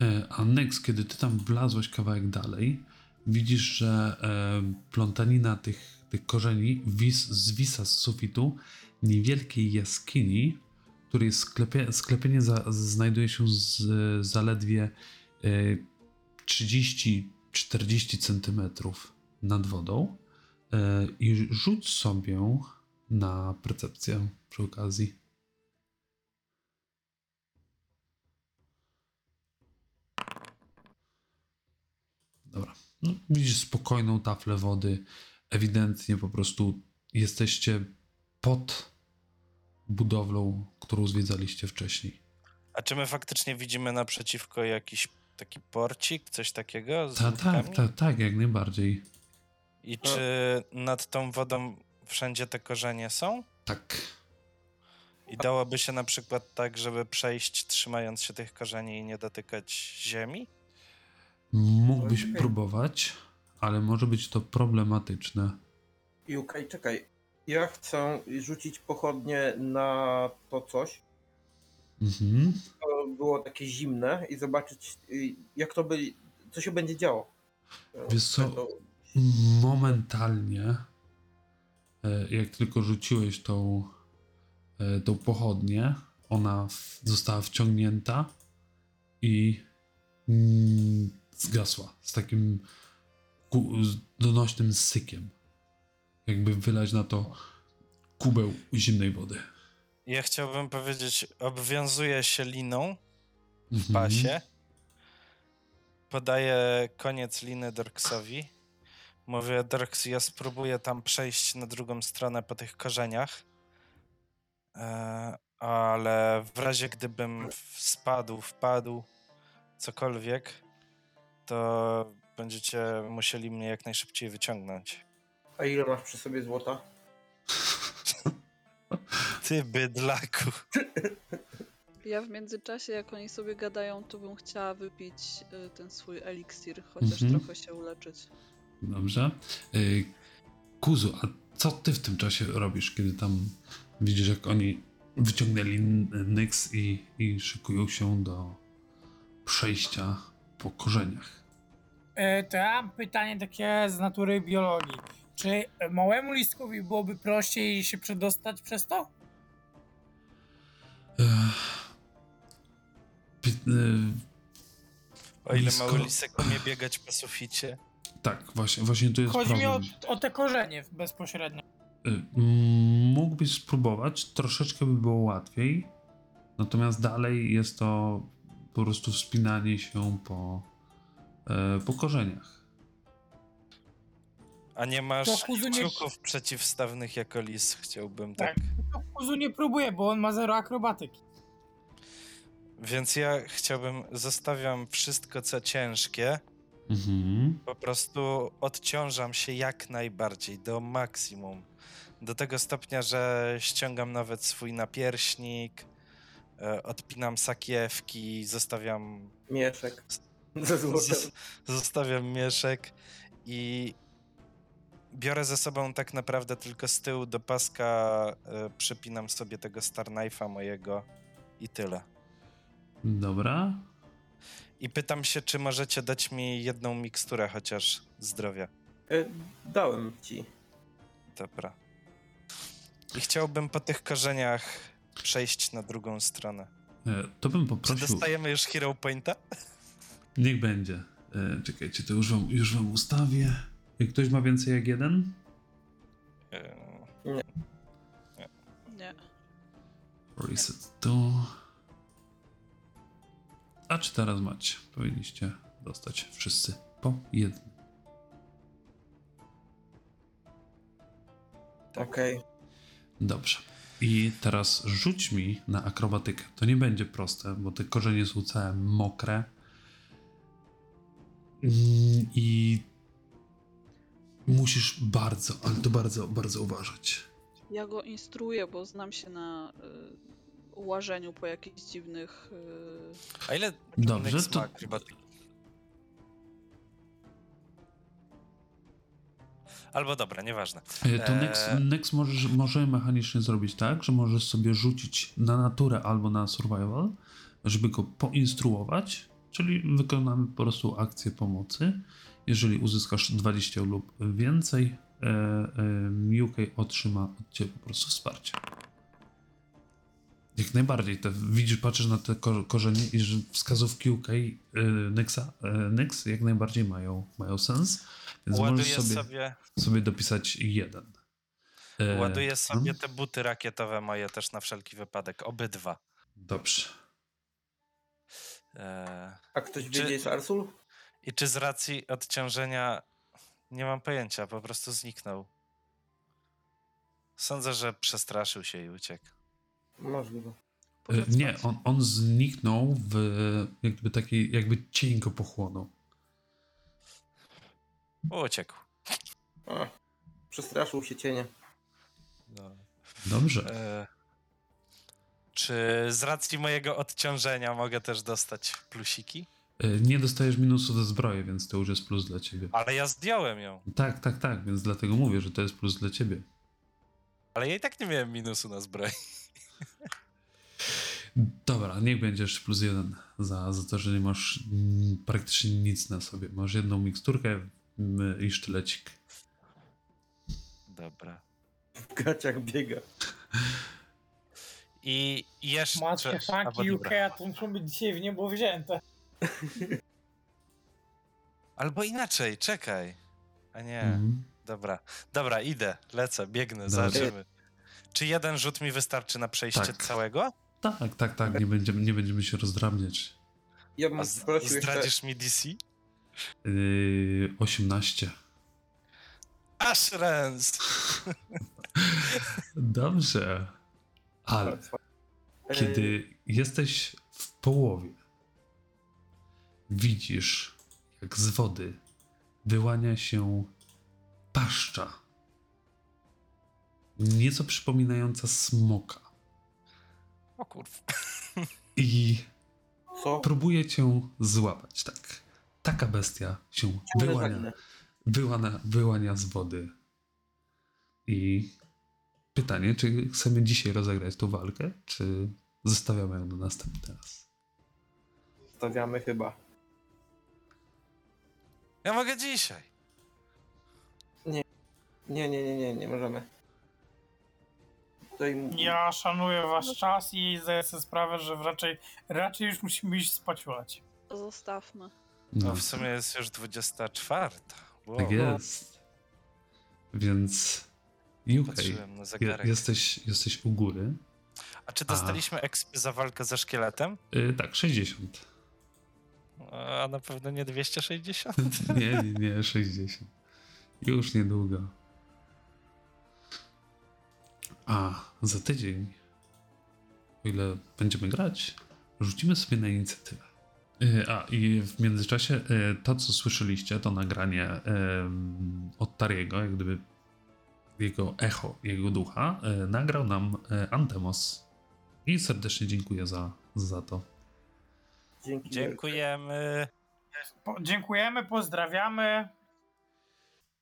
E, A next, kiedy ty tam wlazłeś kawałek dalej, widzisz, że e, plątanina tych, tych korzeni wis, zwisa z sufitu niewielkiej jaskini, której sklepie, sklepienie za, znajduje się z, zaledwie e, 30-40 centymetrów nad wodą e, i rzuć sobie na percepcję przy okazji. Dobra. No, widzisz spokojną taflę wody. Ewidentnie po prostu jesteście pod budowlą, którą zwiedzaliście wcześniej. A czy my faktycznie widzimy naprzeciwko jakiś taki porcik, coś takiego? Tak, łódkami? tak, tak, jak najbardziej. I czy nad tą wodą wszędzie te korzenie są? Tak. I dałoby się na przykład tak, żeby przejść trzymając się tych korzeni i nie dotykać ziemi? Mógłbyś Okej. próbować, ale może być to problematyczne. Jukaj, czekaj. Ja chcę rzucić pochodnie na to coś. Mhm. To było takie zimne i zobaczyć y, jak to by, co się będzie działo. Wiesz co? Momentalnie, jak tylko rzuciłeś tą, e, tą pochodnię, ona została wciągnięta i mm, zgasła z takim donośnym sykiem. Jakby wylać na to kubeł zimnej wody. Ja chciałbym powiedzieć, obwiązuje się liną w Mhm. pasie. Podaję koniec liny Dorksowi. Mówię, Dorks, ja spróbuję tam przejść na drugą stronę po tych korzeniach. E, ale w razie gdybym spadł, wpadł, cokolwiek, to będziecie musieli mnie jak najszybciej wyciągnąć. A ile masz przy sobie złota? Ty bydlaku. Ja w międzyczasie, jak oni sobie gadają, to bym chciała wypić y, ten swój eliksir, chociaż Mhm. trochę się uleczyć. Dobrze. Y, Kuzu, a co ty w tym czasie robisz, kiedy tam widzisz, jak oni wyciągnęli Nyx i, i szykują się do przejścia po korzeniach? E, to ja mam pytanie takie z natury biologii. Czy małemu listkowi byłoby prościej się przedostać przez to? Ech. Y, O ile Blisko. mały lisek umie biegać po suficie. Tak, właśnie, właśnie to jest Chodzi mi o, problem. o te korzenie bezpośrednio. Y, mm, Mógłbyś spróbować, troszeczkę by było łatwiej, natomiast dalej jest to po prostu wspinanie się po, e, po korzeniach. A nie masz kuzu nie- kciuków przeciwstawnych jako lis, chciałbym tak. Tak. To Kuzu nie próbuje, bo on ma zero akrobatyki. Więc ja chciałbym, zostawiam wszystko co ciężkie, Mhm. po prostu odciążam się jak najbardziej, do maksimum. Do tego stopnia, że ściągam nawet swój napierśnik, e, odpinam sakiewki, zostawiam, Mieszek ze złotem. zos- zostawiam mieszek i biorę ze sobą tak naprawdę tylko z tyłu do paska, e, przypinam sobie tego Star Knife'a mojego i tyle. Dobra. I pytam się, czy możecie dać mi jedną miksturę chociaż zdrowia. E, Dałem ci. Dobra. I chciałbym po tych korzeniach przejść na drugą stronę. E, To bym Czy poprosił. dostajemy już Hero Pointa? Niech będzie. E, Czekajcie, to już wam, już wam ustawię. Jak ktoś ma więcej jak jeden? Eee, Nie. Reset tu. A czy teraz macie? Powinniście dostać wszyscy po jednym. Okej. Dobrze. I teraz rzuć mi na akrobatykę. To nie będzie proste, bo te korzenie są całe mokre. I musisz bardzo, ale to bardzo, bardzo uważać. Ja go instruuję, bo znam się na y, łażeniu po jakichś dziwnych. Y, A ile Dobrze, to- ma akrobatyki? Albo dobra, nieważne. E, To Eee. next, next możesz, może mechanicznie zrobić tak, że możesz sobie rzucić na naturę albo na survival, żeby go poinstruować, czyli wykonamy po prostu akcję pomocy. Jeżeli uzyskasz 20 lub więcej, e, e, UK otrzyma od ciebie po prostu wsparcie. Jak najbardziej. Te, widzisz, patrzysz na te ko- korzenie i że wskazówki UK y, Nyxa, y, Nyx jak najbardziej mają, mają sens. Więc Ładuję możesz sobie, sobie, sobie dopisać jeden. E, ładuję sobie te buty rakietowe moje też na wszelki wypadek. Obydwa. Dobrze. E, A ktoś Czy- wie, gdzie jest Arsul? I czy z racji odciążenia nie mam pojęcia, po prostu zniknął. Sądzę, że przestraszył się i uciekł. Możliwe. E, Poszedł Nie, on, on zniknął w jakby taki, jakby cień go pochłonął. Uciekł. A, przestraszył się cienia. No. Dobrze. E, czy z racji mojego odciążenia mogę też dostać plusiki? E, Nie dostajesz minusu do zbroi, więc to już jest plus dla ciebie. Ale ja zdjąłem ją. Tak, tak, tak, więc dlatego mówię, że to jest plus dla ciebie. Ale ja i tak nie miałem minusu na zbroi. Dobra, niech będziesz plus jeden za, za to, że nie masz praktycznie nic na sobie. Masz jedną miksturkę i sztylecik. Dobra. W gaciach biega. I jeszcze... Albo funky UK, to muszą być dzisiaj w niebo wzięte. Albo inaczej, czekaj. A nie, Mhm. dobra. Dobra, idę, lecę, biegnę, zobaczymy. Czy jeden rzut mi wystarczy na przejście Tak. całego? Tak, tak, tak, nie będziemy, nie będziemy się rozdrabniać. Ja bym A z- prosił jeszcze... zdradzisz mi DC? Yy, 18. Aż ręs! Dobrze. Ale kiedy jesteś w połowie, widzisz, jak z wody wyłania się paszcza. Nieco przypominająca smoka. O kurwa. I Co? próbuje cię złapać, tak. Taka bestia się wyłania, zaginę. wyłania, wyłania z wody. I pytanie, czy chcemy dzisiaj rozegrać tą walkę, czy zostawiamy ją na następny raz? Stawiamy chyba. Ja mogę dzisiaj. Nie, nie, nie, nie, nie możemy. Tutaj Ja szanuję wasz czas i zdaję sobie sprawę, że raczej, raczej już musimy iść spać łać. Zostawmy. No w sumie jest już 24. Wow. Tak jest. Więc UK, je, zegarek. jesteś, jesteś u góry. A czy dostaliśmy expy za walkę ze szkieletem? Yy, tak, 60. A na pewno nie 260? Nie, nie, nie, 60. Już niedługo. A za tydzień, o ile będziemy grać, rzucimy sobie na inicjatywę. Yy, A i w międzyczasie yy, to, co słyszeliście, to nagranie od Tariego, jak gdyby jego echo, jego ducha, yy, nagrał nam Antemos. I serdecznie dziękuję za, za to. Dzięki. Dziękujemy. Po, dziękujemy, pozdrawiamy.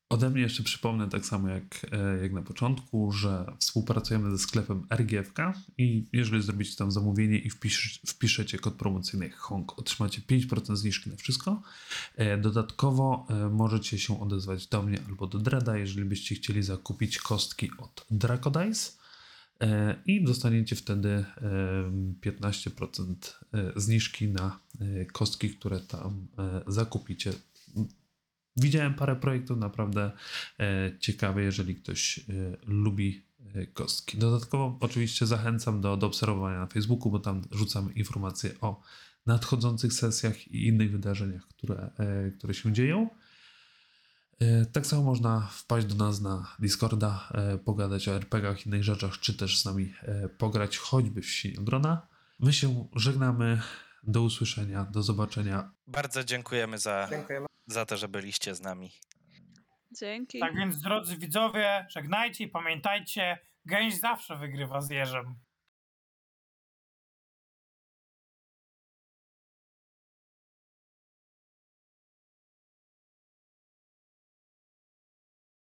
Ode mnie jeszcze przypomnę tak samo jak, e, jak na początku, że współpracujemy ze sklepem RGFK i jeżeli zrobicie tam zamówienie i wpisz, wpiszecie kod promocyjny HONG, otrzymacie 5% zniżki na wszystko. E, Dodatkowo e, możecie się odezwać do mnie albo do Dreda, jeżeli byście chcieli zakupić kostki od Dracodice i dostaniecie wtedy e, 15% e, zniżki na kostki, które tam zakupicie. Widziałem parę projektów naprawdę e, ciekawe, jeżeli ktoś e, lubi e, kostki. Dodatkowo oczywiście zachęcam do, do obserwowania na Facebooku, bo tam rzucamy informacje o nadchodzących sesjach i innych wydarzeniach, które, które się dzieją. Tak samo można wpaść do nas na Discorda, pogadać o RPGach, innych rzeczach, czy też z nami pograć choćby w Siniogrona. My się żegnamy. Do usłyszenia, do zobaczenia. Bardzo dziękujemy za, Dziękujemy. za to, że byliście z nami. Dzięki. Tak więc, drodzy widzowie, żegnajcie i pamiętajcie, gęś zawsze wygrywa z jeżem.